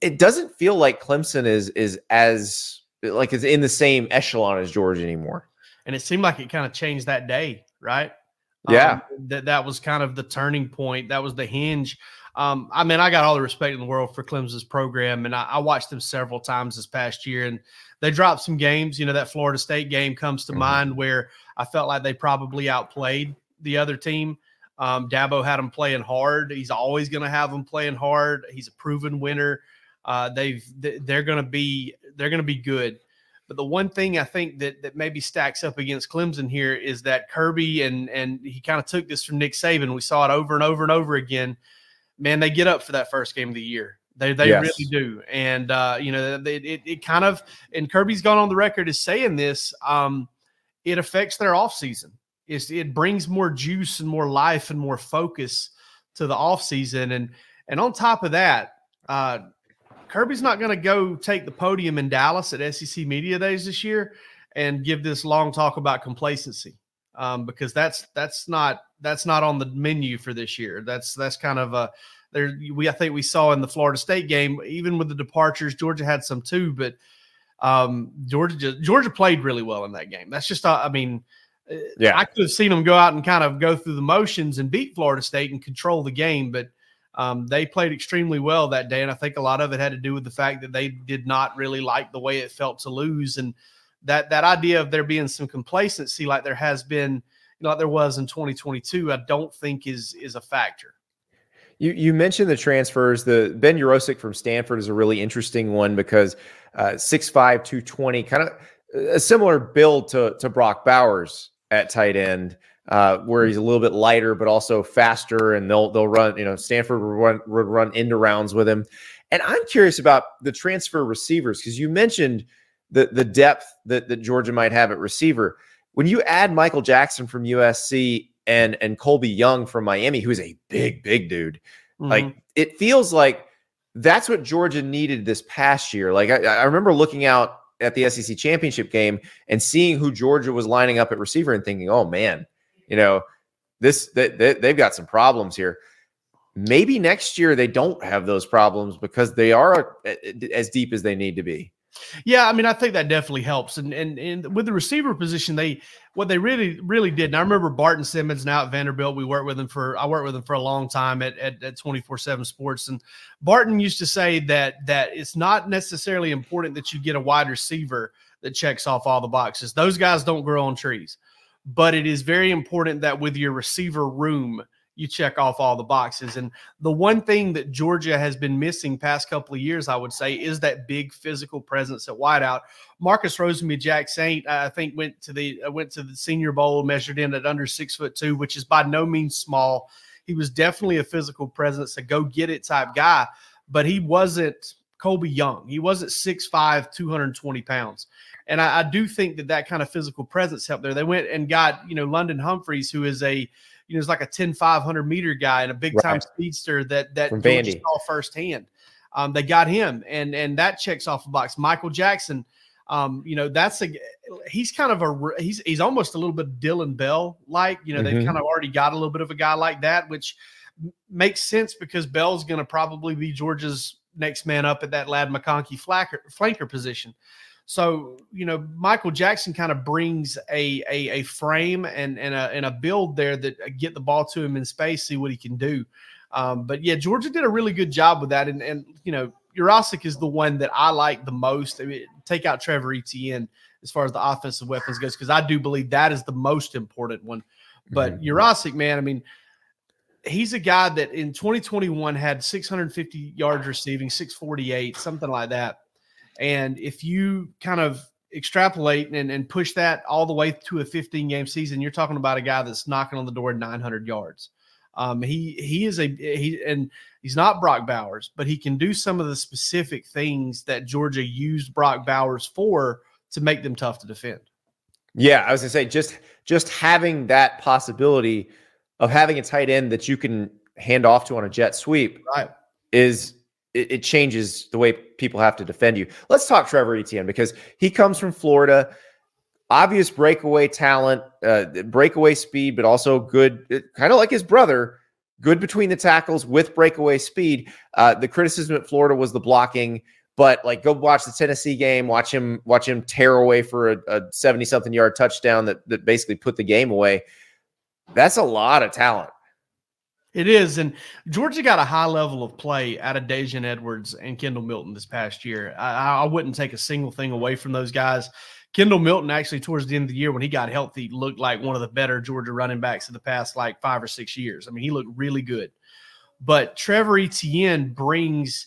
it doesn't feel like Clemson is is as like it's in the same echelon as George anymore. And it seemed like it kind of changed that day, right? Yeah, um, that that was kind of the turning point. That was the hinge um, I mean, I got all the respect in the world for Clemson's program, and I, I, watched them several times this past year, and they dropped some games. You know, that Florida State game comes to mm-hmm. mind where I felt like they probably outplayed the other team. Um, Dabo had them playing hard. He's always going to have them playing hard. He's a proven winner. Uh, they've they're going to be they're going to be good. But the one thing I think that that maybe stacks up against Clemson here is that Kirby and and he kind of took this from Nick Saban. We saw it over and over and over again man, they get up for that first game of the year. They they yes. really do, and uh, you know it, it, it kind of and Kirby's gone on the record as saying this. Um, it affects their off season. It's, it brings more juice and more life and more focus to the off season, and and on top of that, uh, Kirby's not going to go take the podium in Dallas at SEC Media Days this year and give this long talk about complacency um, because that's that's not that's not on the menu for this year. That's that's kind of a there. We I think we saw in the Florida State game, even with the departures, Georgia had some too, but um, Georgia Georgia played really well in that game. That's just uh, I mean. Uh, yeah, I could have seen them go out and kind of go through the motions and beat Florida State and control the game, but um, they played extremely well that day, and I think a lot of it had to do with the fact that they did not really like the way it felt to lose, and that that idea of there being some complacency, like there has been like there was in 2022, I don't think is is a factor. You you mentioned the transfers. The Ben Yurosek from Stanford is a really interesting one because uh, 6'5", 220, kind of a similar build to to Brock Bowers at tight end. Uh, where he's a little bit lighter, but also faster, and they'll they'll run. You know, Stanford would run would run into rounds with him. And I'm curious about the transfer receivers because you mentioned the the depth that that Georgia might have at receiver when you add Michael Jackson from USC and and Colbie Young from Miami, who is a big, big dude, mm-hmm. like it feels like that's what Georgia needed this past year. Like I, I remember looking out at the SEC championship game and seeing who Georgia was lining up at receiver and thinking, oh man, you know, this they, they, they've got some problems here. Maybe next year they don't have those problems because they are uh, uh, as deep as they need to be. Yeah, I mean, I think that definitely helps. And and and with the receiver position, they what they really really did. And I remember Barton Simmons now at Vanderbilt. We worked with him for I worked with him for a long time at at twenty four seven Sports. And Barton used to say that that it's not necessarily important that you get a wide receiver that checks off all the boxes. Those guys don't grow on trees, but it is very important that with your receiver room you check off all the boxes. And the one thing that Georgia has been missing past couple of years, I would say, is that big physical presence at wideout. Marcus Rosemy-Jacksaint, I think, went to the uh, went to the Senior Bowl, measured in at under six foot two, which is by no means small. He was definitely a physical presence, a go get it type guy, but he wasn't Colbie Young. He wasn't 6'5, 220 pounds. And I, I do think that that kind of physical presence helped there. They went and got, you know, London Humphreys, who is a you know, is like a 10, 500 meter guy and a big time right. speedster that that saw firsthand. Um, they got him, and and that checks off the box. Michael Jackson, um, you know, that's a he's kind of a he's he's almost a little bit Dylan Bell like. You know, mm-hmm. they've kind of already got a little bit of a guy like that, which makes sense because Bell's going to probably be Georgia's next man up at that Ladd McConkey flanker, flanker position. So you know, Michael Jackson kind of brings a, a a, frame and and a and a build there that uh, get the ball to him in space, see what he can do. Um, but yeah, Georgia did a really good job with that, and and you know, Yurosek is the one that I like the most. I mean, take out Trevor Etienne as far as the offensive weapons goes, because I do believe that is the most important one. But mm-hmm. man, I mean, he's a guy that in 2021 had 650 yards receiving, 648, something like that. And if you kind of extrapolate and, and push that all the way to a 15 game season, you're talking about a guy that's knocking on the door at 900 yards. Um, he he is a he and he's not Brock Bowers, but he can do some of the specific things that Georgia used Brock Bowers for to make them tough to defend. Yeah, I was gonna say just just having that possibility of having a tight end that you can hand off to on a jet sweep right. is it, it, changes the way people have to defend you. Let's talk Trevor Etienne because he comes from Florida. Obvious breakaway talent, uh, breakaway speed, but also good, kind of like his brother, good between the tackles with breakaway speed. Uh, the criticism at Florida was the blocking, but like go watch the Tennessee game, watch him watch him tear away for a 70 something yard touchdown that that basically put the game away. That's a lot of talent. It is. And Georgia got a high level of play out of Daijun Edwards and Kendall Milton this past year. I, I, wouldn't take a single thing away from those guys. Kendall Milton actually towards the end of the year when he got healthy looked like one of the better Georgia running backs of the past like five or six years. I mean, he looked really good. But Trevor Etienne brings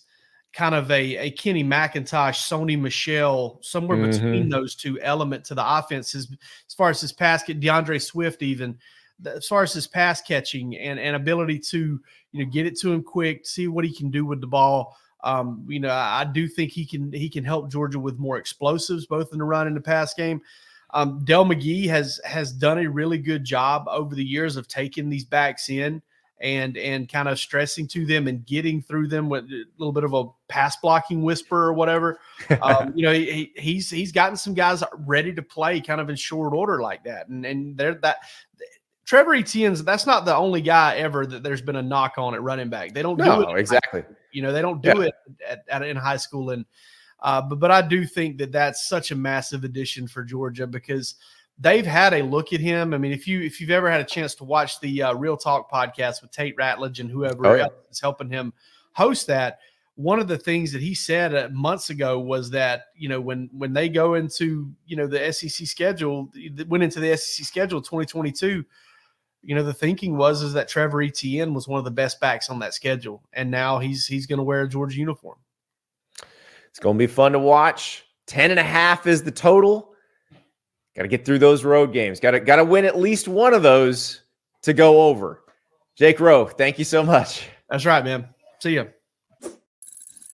kind of a, a Kenny McIntosh, Sony Michel, somewhere mm-hmm. between those two element to the offense. As, as far as his pass, D'Andre Swift even – as far as his pass catching and, and ability to you know get it to him quick, see what he can do with the ball. Um, you know, I do think he can he can help Georgia with more explosives, both in the run and the pass game. Um, Dell McGee has has done a really good job over the years of taking these backs in and and kind of stressing to them and getting through them with a little bit of a pass blocking whisper or whatever. Um, [LAUGHS] you know, he, he's he's gotten some guys ready to play kind of in short order like that, and and they're that Trevor Etienne's that's not the only guy ever that there's been a knock on at running back. They don't no, do it exactly. You know, they don't do yeah. it at, at, in high school, and uh, but but I do think that that's such a massive addition for Georgia because they've had a look at him. I mean, if you if you've ever had a chance to watch the uh, Real Talk podcast with Tate Ratledge and whoever oh, yeah. is helping him host that, one of the things that he said uh, months ago was that you know when when they go into you know the SEC schedule, went into the SEC schedule 2022 you know, the thinking was is that Trevor Etienne was one of the best backs on that schedule, and now he's he's going to wear a Georgia uniform. It's going to be fun to watch. 10 and a half is the total. Got to get through those road games. Got to got to win at least one of those to go over. Jake Rowe, thank you so much. That's right, man. See you.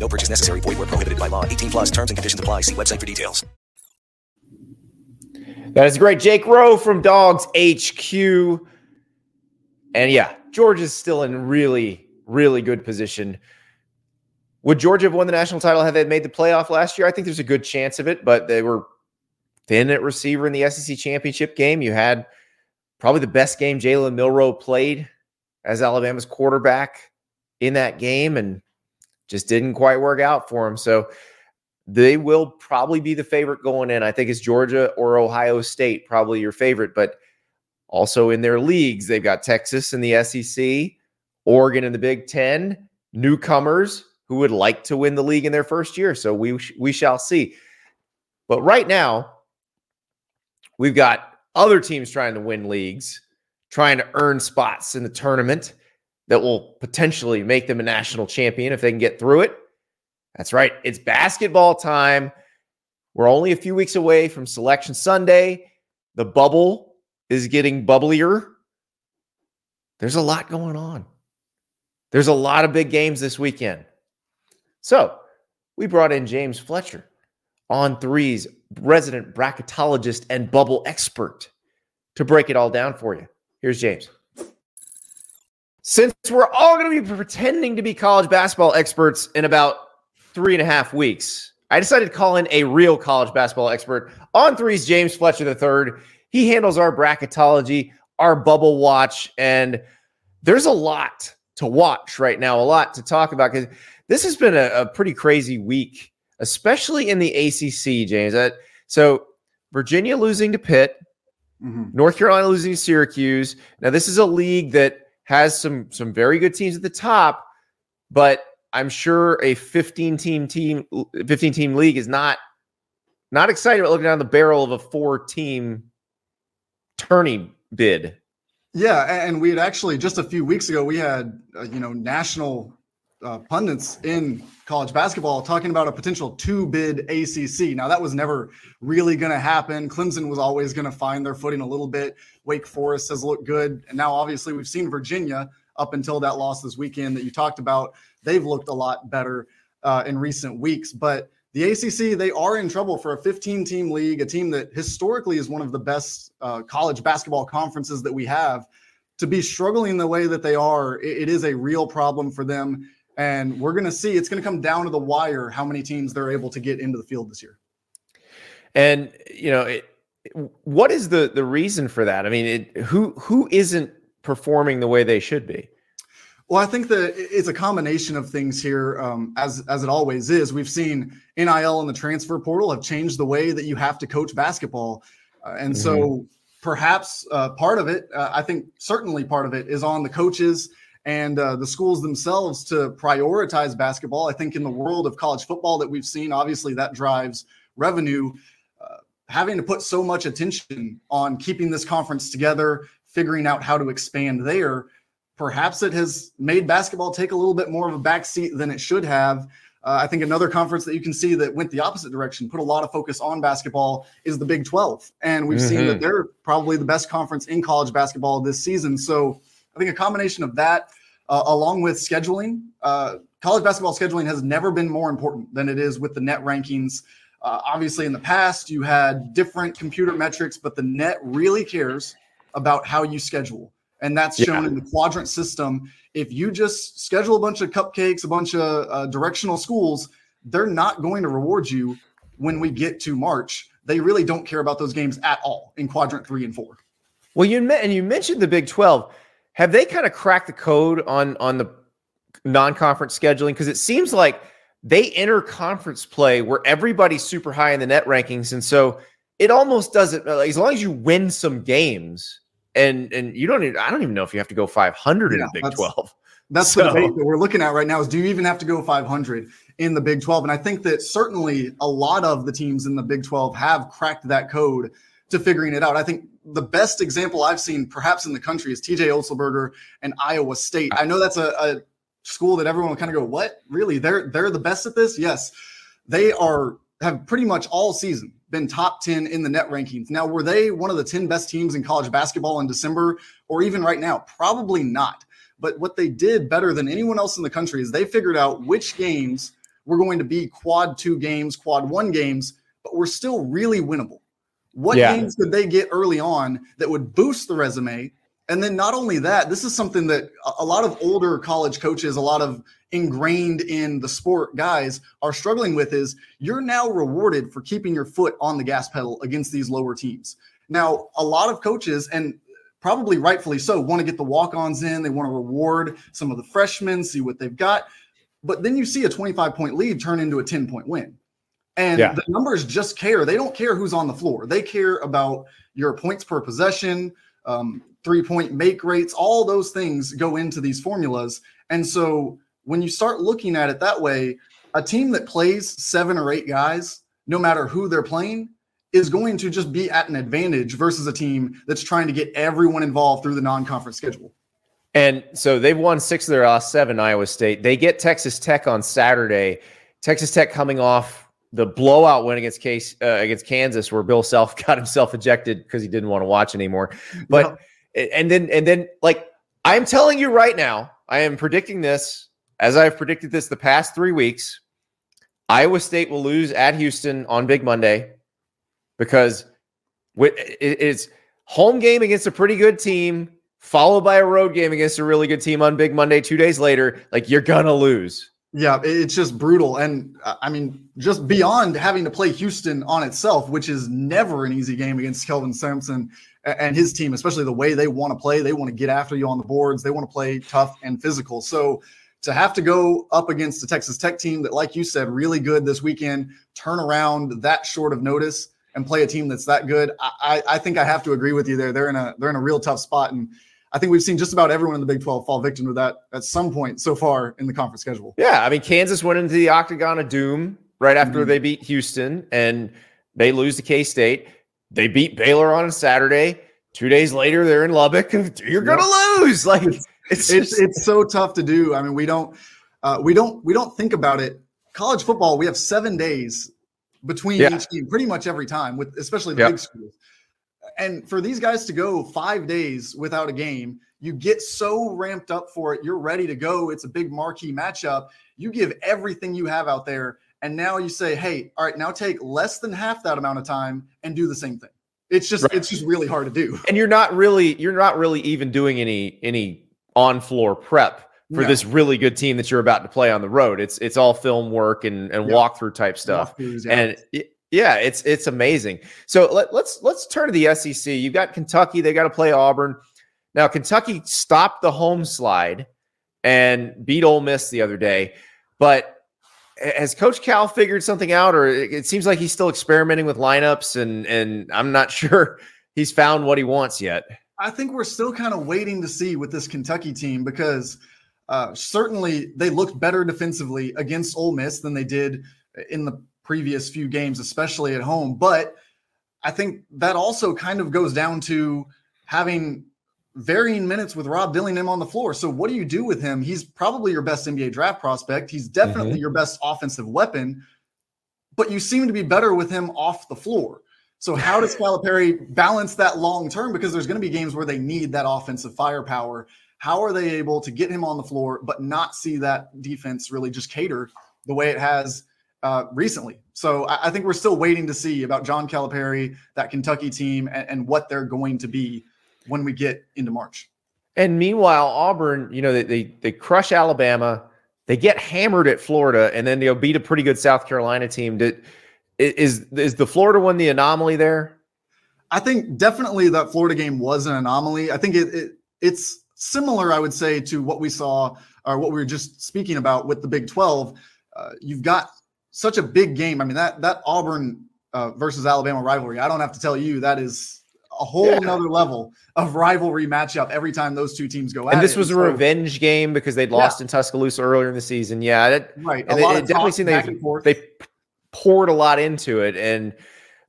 No purchase necessary. Void where prohibited by law. 18 plus terms and conditions apply. See website for details. That is great. Jake Rowe from Dawgs HQ. And yeah, George is still in really, really good position would Georgia have won the national title had they made the playoff last year? I think there's a good chance of it, but they were thin at receiver in the SEC championship game. You had probably the best game Jalen Milroe played as Alabama's quarterback in that game and just didn't quite work out for him. So they will probably be the favorite going in. I think it's Georgia or Ohio State, probably your favorite, but also in their leagues, they've got Texas in the SEC, Oregon in the Big Ten, newcomers who would like to win the league in their first year. So we we shall see. But right now, we've got other teams trying to win leagues, trying to earn spots in the tournament that will potentially make them a national champion if they can get through it. That's right. It's basketball time. We're only a few weeks away from Selection Sunday. The bubble is getting bubblier. There's a lot going on. There's a lot of big games this weekend. So we brought in James Fletcher, On3's resident bracketologist and bubble expert, to break it all down for you. Here's James. Since we're all going to be pretending to be college basketball experts in about three and a half weeks, I decided to call in a real college basketball expert. On3's James Fletcher III. He handles our bracketology, our bubble watch, and there's a lot to watch right now, a lot to talk about because this has been a, a pretty crazy week, especially in the ACC, James. Uh, so Virginia losing to Pitt, Mm-hmm. North Carolina losing to Syracuse. Now, this is a league that has some some very good teams at the top, but I'm sure a 15 team team 15 team league is not not excited about looking down the barrel of a four team tourney bid. Yeah, and we had actually just a few weeks ago we had uh, you know national uh, pundits in college basketball talking about a potential two bid ACC. Now, that was never really going to happen. Clemson was always going to find their footing a little bit. Wake Forest has looked good. And now, obviously, we've seen Virginia up until that loss this weekend that you talked about. They've looked a lot better uh, in recent weeks. But the ACC, they are in trouble for a 15 team league, a team that historically is one of the best uh, college basketball conferences that we have. To be struggling the way that they are, it, it is a real problem for them and we're going to see it's going to come down to the wire how many teams they're able to get into the field this year. And you know, it, what is the the reason for that? I mean, it, who who isn't performing the way they should be? Well, I think that it's a combination of things here, um, as as it always is. We've seen NIL and the transfer portal have changed the way that you have to coach basketball, uh, and mm-hmm. so perhaps uh, part of it, uh, I think certainly part of it, is on the coaches and uh, the schools themselves to prioritize basketball. I think in the world of college football that we've seen, obviously that drives revenue. Uh, having to put so much attention on keeping this conference together, figuring out how to expand there, perhaps it has made basketball take a little bit more of a backseat than it should have. Uh, I think another conference that you can see that went the opposite direction, put a lot of focus on basketball, is the Big 12. And we've mm-hmm. seen that mm-hmm. they're probably the best conference in college basketball this season. So I think a combination of that, uh, along with scheduling, uh, college basketball scheduling has never been more important than it is with the net rankings. Uh, obviously, in the past, you had different computer metrics, but the net really cares about how you schedule. And that's shown yeah. in the quadrant system. If you just schedule a bunch of cupcakes, a bunch of uh, directional schools, they're not going to reward you when we get to March. They really don't care about those games at all in quadrant three and four. Well, you and you mentioned the Big 12 have they kind of cracked the code on on the non-conference scheduling? Because it seems like they enter conference play where everybody's super high in the net rankings, and so it almost doesn't. Uh, as long as you win some games, and and you don't even. I don't even know if you have to go 500 yeah, in the Big 12. [LAUGHS] That's so. the debate that we're looking at right now. Is do you even have to go 500 in the Big 12? And I think that certainly a lot of the teams in the Big 12 have cracked that code to figuring it out. I think the best example I've seen, perhaps in the country, is TJ Otzelberger and Iowa State. I know that's a, a school that everyone will kind of go, "What? Really? They're they're the best at this?" Yes, they are. Have pretty much all season been top 10 in the net rankings. Now, were they one of the 10 best teams in college basketball in December or even right now? Probably not. But what they did better than anyone else in the country is they figured out which games were going to be quad two games, quad one games, but were still really winnable. What yeah. games could they get early on that would boost the resume? And then not only that, this is something that a lot of older college coaches, a lot of ingrained in the sport guys are struggling with is you're now rewarded for keeping your foot on the gas pedal against these lower teams. Now, a lot of coaches and probably rightfully so want to get the walk-ons in, they want to reward some of the freshmen, see what they've got. But then you see a 25 point lead turn into a 10 point win. And yeah. the numbers just care. They don't care who's on the floor. They care about your points per possession, um, three point make rates, all those things go into these formulas. And so when you start looking at it that way, a team that plays seven or eight guys, no matter who they're playing, is going to just be at an advantage versus a team that's trying to get everyone involved through the non conference schedule. And so they've won six of their last seven, Iowa State. They get Texas Tech on Saturday. Texas Tech coming off the blowout win against case uh, against Kansas, where Bill Self [LAUGHS] got himself ejected because he didn't want to watch anymore. [LAUGHS] But and then and then like I'm telling you right now, I am predicting this as I've predicted this the past three weeks. Iowa State will lose at Houston on Big Monday because it's home game against a pretty good team, followed by a road game against a really good team on Big Monday two days later. Like you're gonna lose. Yeah, it's just brutal. And uh, I mean, just beyond having to play Houston on itself, which is never an easy game against Kelvin Sampson and his team, especially the way they want to play. They want to get after you on the boards, they want to play tough and physical. So to have to go up against the Texas Tech team that, like you said, really good this weekend, turn around that short of notice, and play a team that's that good, I, I think I have to agree with you there. They're in a they're in a real tough spot, and I think we've seen just about everyone in the Big 12 fall victim to that at some point so far in the conference schedule. Yeah, I mean Kansas went into the octagon of doom right after mm-hmm. they beat Houston, and they lose to K State. They beat Baylor on a Saturday. Two days later, they're in Lubbock. [LAUGHS] You're gonna yep. lose. Like it's it's, it's, it's so tough to do. I mean, we don't uh, we don't we don't think about it. College football, we have seven days between yeah. each team pretty much every time, with especially the yep. big schools. And for these guys to go five days without a game, you get so ramped up for it. You're ready to go. It's a big marquee matchup. You give everything you have out there. And now you say, hey, all right, now take less than half that amount of time and do the same thing. It's just right. it's just really hard to do. And you're not really you're not really even doing any any on floor prep for no. this really good team that you're about to play on the road. It's it's all film work and and yep. walkthrough type stuff. Yeah. And it, yeah, it's it's amazing. So let, let's let's turn to the SEC. You've got Kentucky. They got to play Auburn. Now Kentucky stopped the home slide and beat Ole Miss the other day, but has Coach Cal figured something out, or it seems like he's still experimenting with lineups, and and I'm not [LAUGHS] sure he's found what he wants yet. I think we're still kind of waiting to see with this Kentucky team because uh, certainly they looked better defensively against Ole Miss than they did in the previous few games, especially at home. But I think that also kind of goes down to having varying minutes with Rob Dillingham on the floor. So what do you do with him? He's probably your best NBA draft prospect. He's definitely mm-hmm. your best offensive weapon, but you seem to be better with him off the floor. So how does [LAUGHS] Calipari balance that long term? Because there's going to be games where they need that offensive firepower. How are they able to get him on the floor, but not see that defense really just cater the way it has uh, recently? So I, I, think we're still waiting to see about John Calipari, that Kentucky team, and, and what they're going to be when we get into March. And meanwhile, Auburn, you know, they they, they crush Alabama, they get hammered at Florida, and then they'll beat a pretty good South Carolina team. Did is is the Florida one the anomaly there? I think definitely that Florida game was an anomaly. I think it, it it's similar, I would say, to what we saw or what we were just speaking about with the Big Twelve. Uh, you've got such a big game. I mean that that Auburn uh, versus Alabama rivalry. I don't have to tell you that is a whole yeah. nother level of rivalry matchup every time those two teams go and And this was a so, revenge game because they'd lost yeah. in Tuscaloosa earlier in the season. Yeah, that, right. A lot it, definitely seemed they, they poured a lot into it, and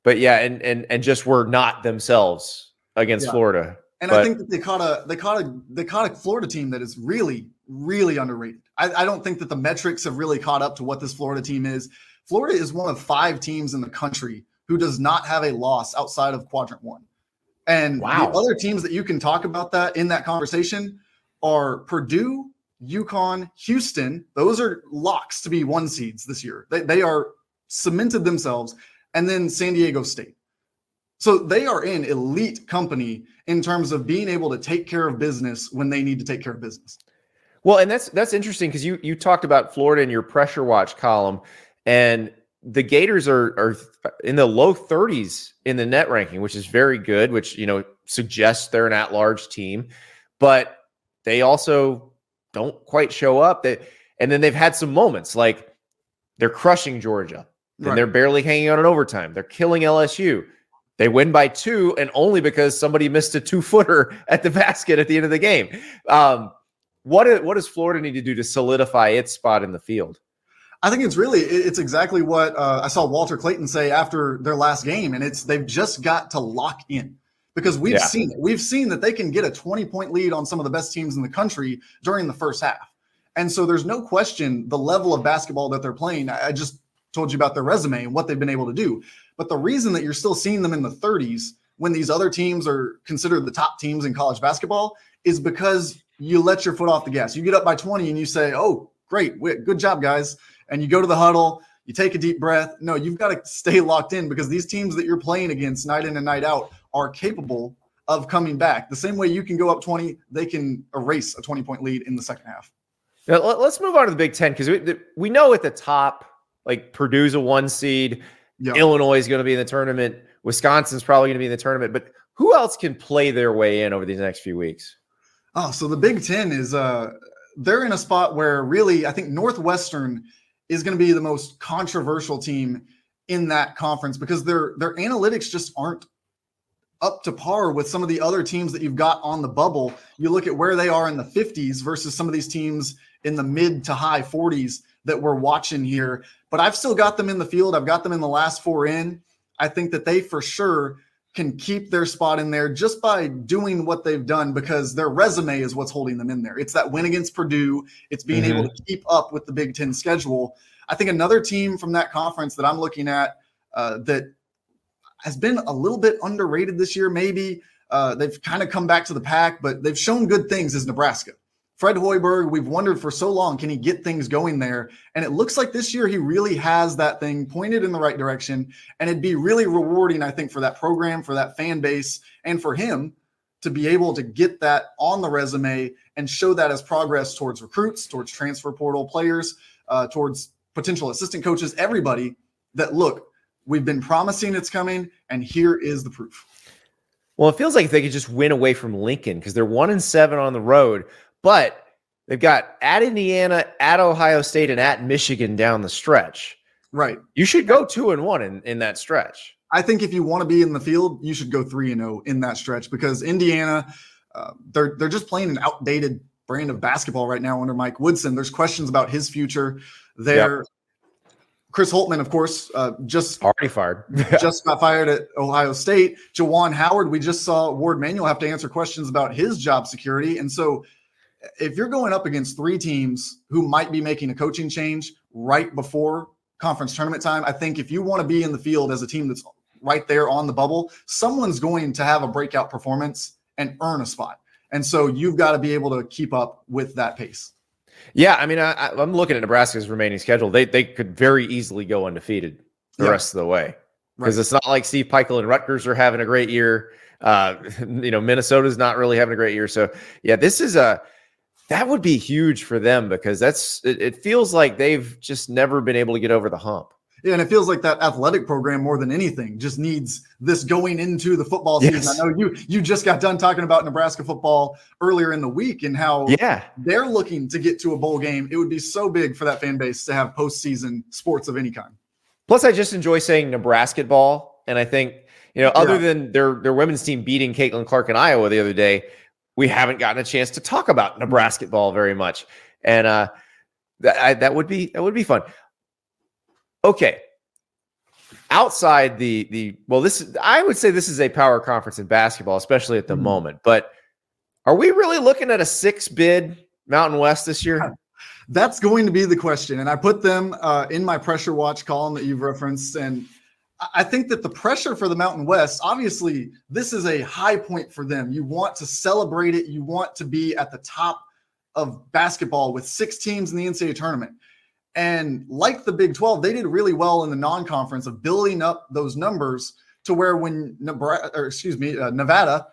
but yeah, and and and just were not themselves against yeah. Florida. And but, I think that they caught a they caught a they caught a Florida team that is really really underrated. I, I don't think that the metrics have really caught up to what this Florida team is. Florida is one of five teams in the country who does not have a loss outside of quadrant one. And wow. the other teams that you can talk about that in that conversation are Purdue, UConn, Houston. Those are locks to be one seeds this year. They, they are cemented themselves, and then San Diego State. So they are in elite company in terms of being able to take care of business when they need to take care of business. Well, and that's that's interesting because you you talked about Florida in your pressure watch column, and the Gators are are in the low 30s in the net ranking, which is very good, which you know suggests they're an at-large team, but they also don't quite show up. That and then they've had some moments like they're crushing Georgia, then right. they're barely hanging on in overtime. They're killing LSU. They win by two, and only because somebody missed a two-footer [LAUGHS] at the basket at the end of the game. Um, what what does Florida need to do to solidify its spot in the field? I think it's really it's exactly what uh, I saw Walter Clayton say after their last game, and it's they've just got to lock in because we've yeah. seen it. We've seen that they can get a 20 point lead on some of the best teams in the country during the first half. And so there's no question the level of basketball that they're playing. I just told you about their resume and what they've been able to do. But the reason that you're still seeing them in the 30s when these other teams are considered the top teams in college basketball is because you let your foot off the gas. You get up by 20 and you say, "Oh, great, good job, guys." and you go to the huddle, you take a deep breath. No, you've got to stay locked in because these teams that you're playing against night in and night out are capable of coming back. The same way you can go up 20, they can erase a 20 point lead in the second half. Now, let's move on to the Big Ten because we, we know at the top, like Purdue's a one seed. Illinois is going to be in the tournament, Wisconsin's probably going to be in the tournament, but who else can play their way in over these next few weeks? Oh, so the Big Ten is uh they're in a spot where really I think Northwestern is going to be the most controversial team in that conference because their their analytics just aren't up to par with some of the other teams that you've got on the bubble. You look at where they are in the 50s versus some of these teams in the mid to high 40s that we're watching here. But I've still got them in the field. I've got them in the last four in. I think that they for sure can keep their spot in there just by doing what they've done because their resume is what's holding them in there. It's that win against Purdue, it's being mm-hmm. able to keep up with the Big Ten schedule. I think another team from that conference that I'm looking at uh, that has been a little bit underrated this year, maybe. Uh, they've kind of come back to the pack, but they've shown good things is Nebraska. Fred Hoiberg, we've wondered for so long, can he get things going there? And it looks like this year he really has that thing pointed in the right direction. And it'd be really rewarding, I think, for that program, for that fan base, and for him to be able to get that on the resume and show that as progress towards recruits, towards transfer portal players, uh, towards potential assistant coaches, everybody that look, we've been promising it's coming, and here is the proof. Well, it feels like they could just win away from Lincoln because they're one and seven on the road, but they've got at Indiana, at Ohio State, and at Michigan down the stretch. Right. You should go two and one in, in that stretch. I think if you want to be in the field, you should go three and zero oh in that stretch because Indiana, uh, they're they're just playing an outdated brand of basketball right now under Mike Woodson. There's questions about his future there. Yep. Chris Holtmann, of course, uh, just already fired. [LAUGHS] [LAUGHS] just got fired at Ohio State. Juwan Howard, we just saw Warde Manuel have to answer questions about his job security. And so, if you're going up against three teams who might be making a coaching change right before conference tournament time, I think if you want to be in the field as a team that's right there on the bubble, someone's going to have a breakout performance and earn a spot. And so, you've got to be able to keep up with that pace. Yeah, I mean, I, am looking at Nebraska's remaining schedule. They they could very easily go undefeated the yep. rest of the way because right. it's not like Steve Pikiell and Rutgers are having a great year. Uh, [LAUGHS] you know, Minnesota's not really having a great year. So yeah, this is a that would be huge for them because that's it, it feels like they've just never been able to get over the hump. Yeah, and it feels like that athletic program more than anything just needs this going into the football season. Yes. I know you you just got done talking about Nebraska football earlier in the week and how yeah they're looking to get to a bowl game. It would be so big for that fan base to have postseason sports of any kind. Plus, I just enjoy saying Nebraska ball, and I think you know, other yeah. than their their women's team beating Caitlin Clark in Iowa the other day, we haven't gotten a chance to talk about Nebraska ball very much, and uh, that I, that would be that would be fun. Okay. Outside the the well, this is I would say this is a power conference in basketball, especially at the mm-hmm. moment. But are we really looking at a six bid Mountain West this year? [LAUGHS] That's going to be the question. And I put them uh, in my pressure watch column that you've referenced. And I think that the pressure for the Mountain West, obviously, this is a high point for them. You want to celebrate it. You want to be at the top of basketball with six teams in the NCAA tournament. And like the Big 12, they did really well in the non-conference of building up those numbers to where when Nebraska, or excuse me, uh, Nevada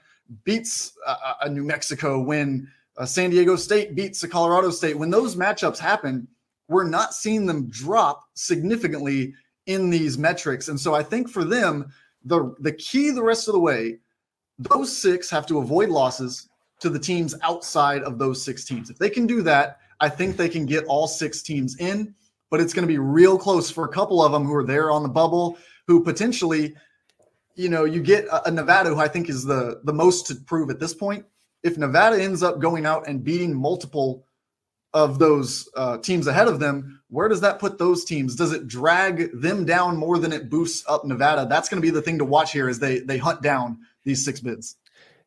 beats uh, a New Mexico, when uh, San Diego State beats a Colorado State, when those matchups happen, we're not seeing them drop significantly in these metrics. And so I think for them, the the key the rest of the way, those six have to avoid losses to the teams outside of those six teams. If they can do that, I think they can get all six teams in, but it's going to be real close for a couple of them who are there on the bubble, who potentially, you know, you get a, a Nevada who I think is the the most to prove at this point. If Nevada ends up going out and beating multiple of those uh, teams ahead of them, where does that put those teams? Does it drag them down more than it boosts up Nevada? That's going to be the thing to watch here as they they hunt down these six bids.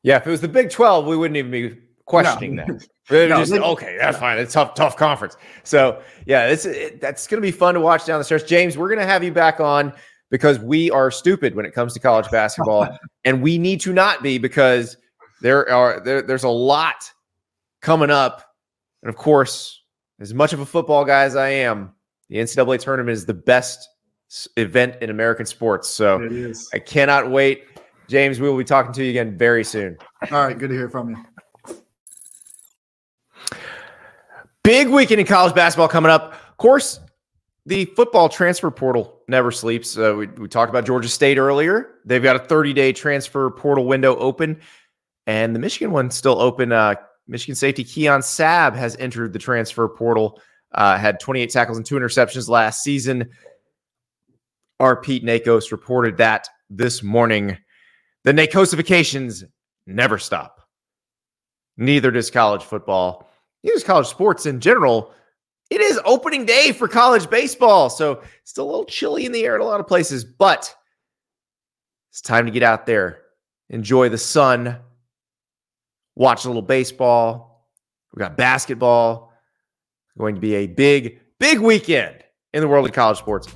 Yeah, if it was the Big Twelve, we wouldn't even be questioning no. that. [LAUGHS] no, just, okay, that's fine. It's tough, tough conference. So yeah, it's it, that's going to be fun to watch down the stretch. James, we're going to have you back on because we are stupid when it comes to college basketball, [LAUGHS] and we need to not be because there are there, there's a lot coming up, and of course, as much of a football guy as I am, the NCAA tournament is the best event in American sports. So I cannot wait. James, we will be talking to you again very soon. All right, good to hear from you. Big weekend in college basketball coming up. Of course, the football transfer portal never sleeps. Uh, we, we talked about Georgia State earlier. They've got a 30 day transfer portal window open, and the Michigan one's still open. Uh, Michigan safety Keon Sabb has entered the transfer portal, uh, had 28 tackles and two interceptions last season. our Pete Nakos reported that this morning. The Nakosifications never stop. Neither does college football. Neither does college sports in general. It is opening day for college baseball. So it's still a little chilly in the air in a lot of places, but it's time to get out there, enjoy the sun, watch a little baseball. We got basketball. Going to be a big, big weekend in the world of college sports.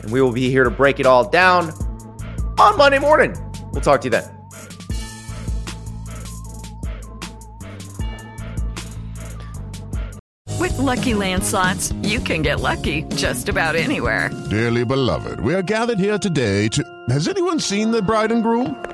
And we will be here to break it all down on Monday morning. We'll talk to you then. With lucky landslots, you can get lucky just about anywhere. Dearly beloved, we are gathered here today to. Has anyone seen the bride and groom?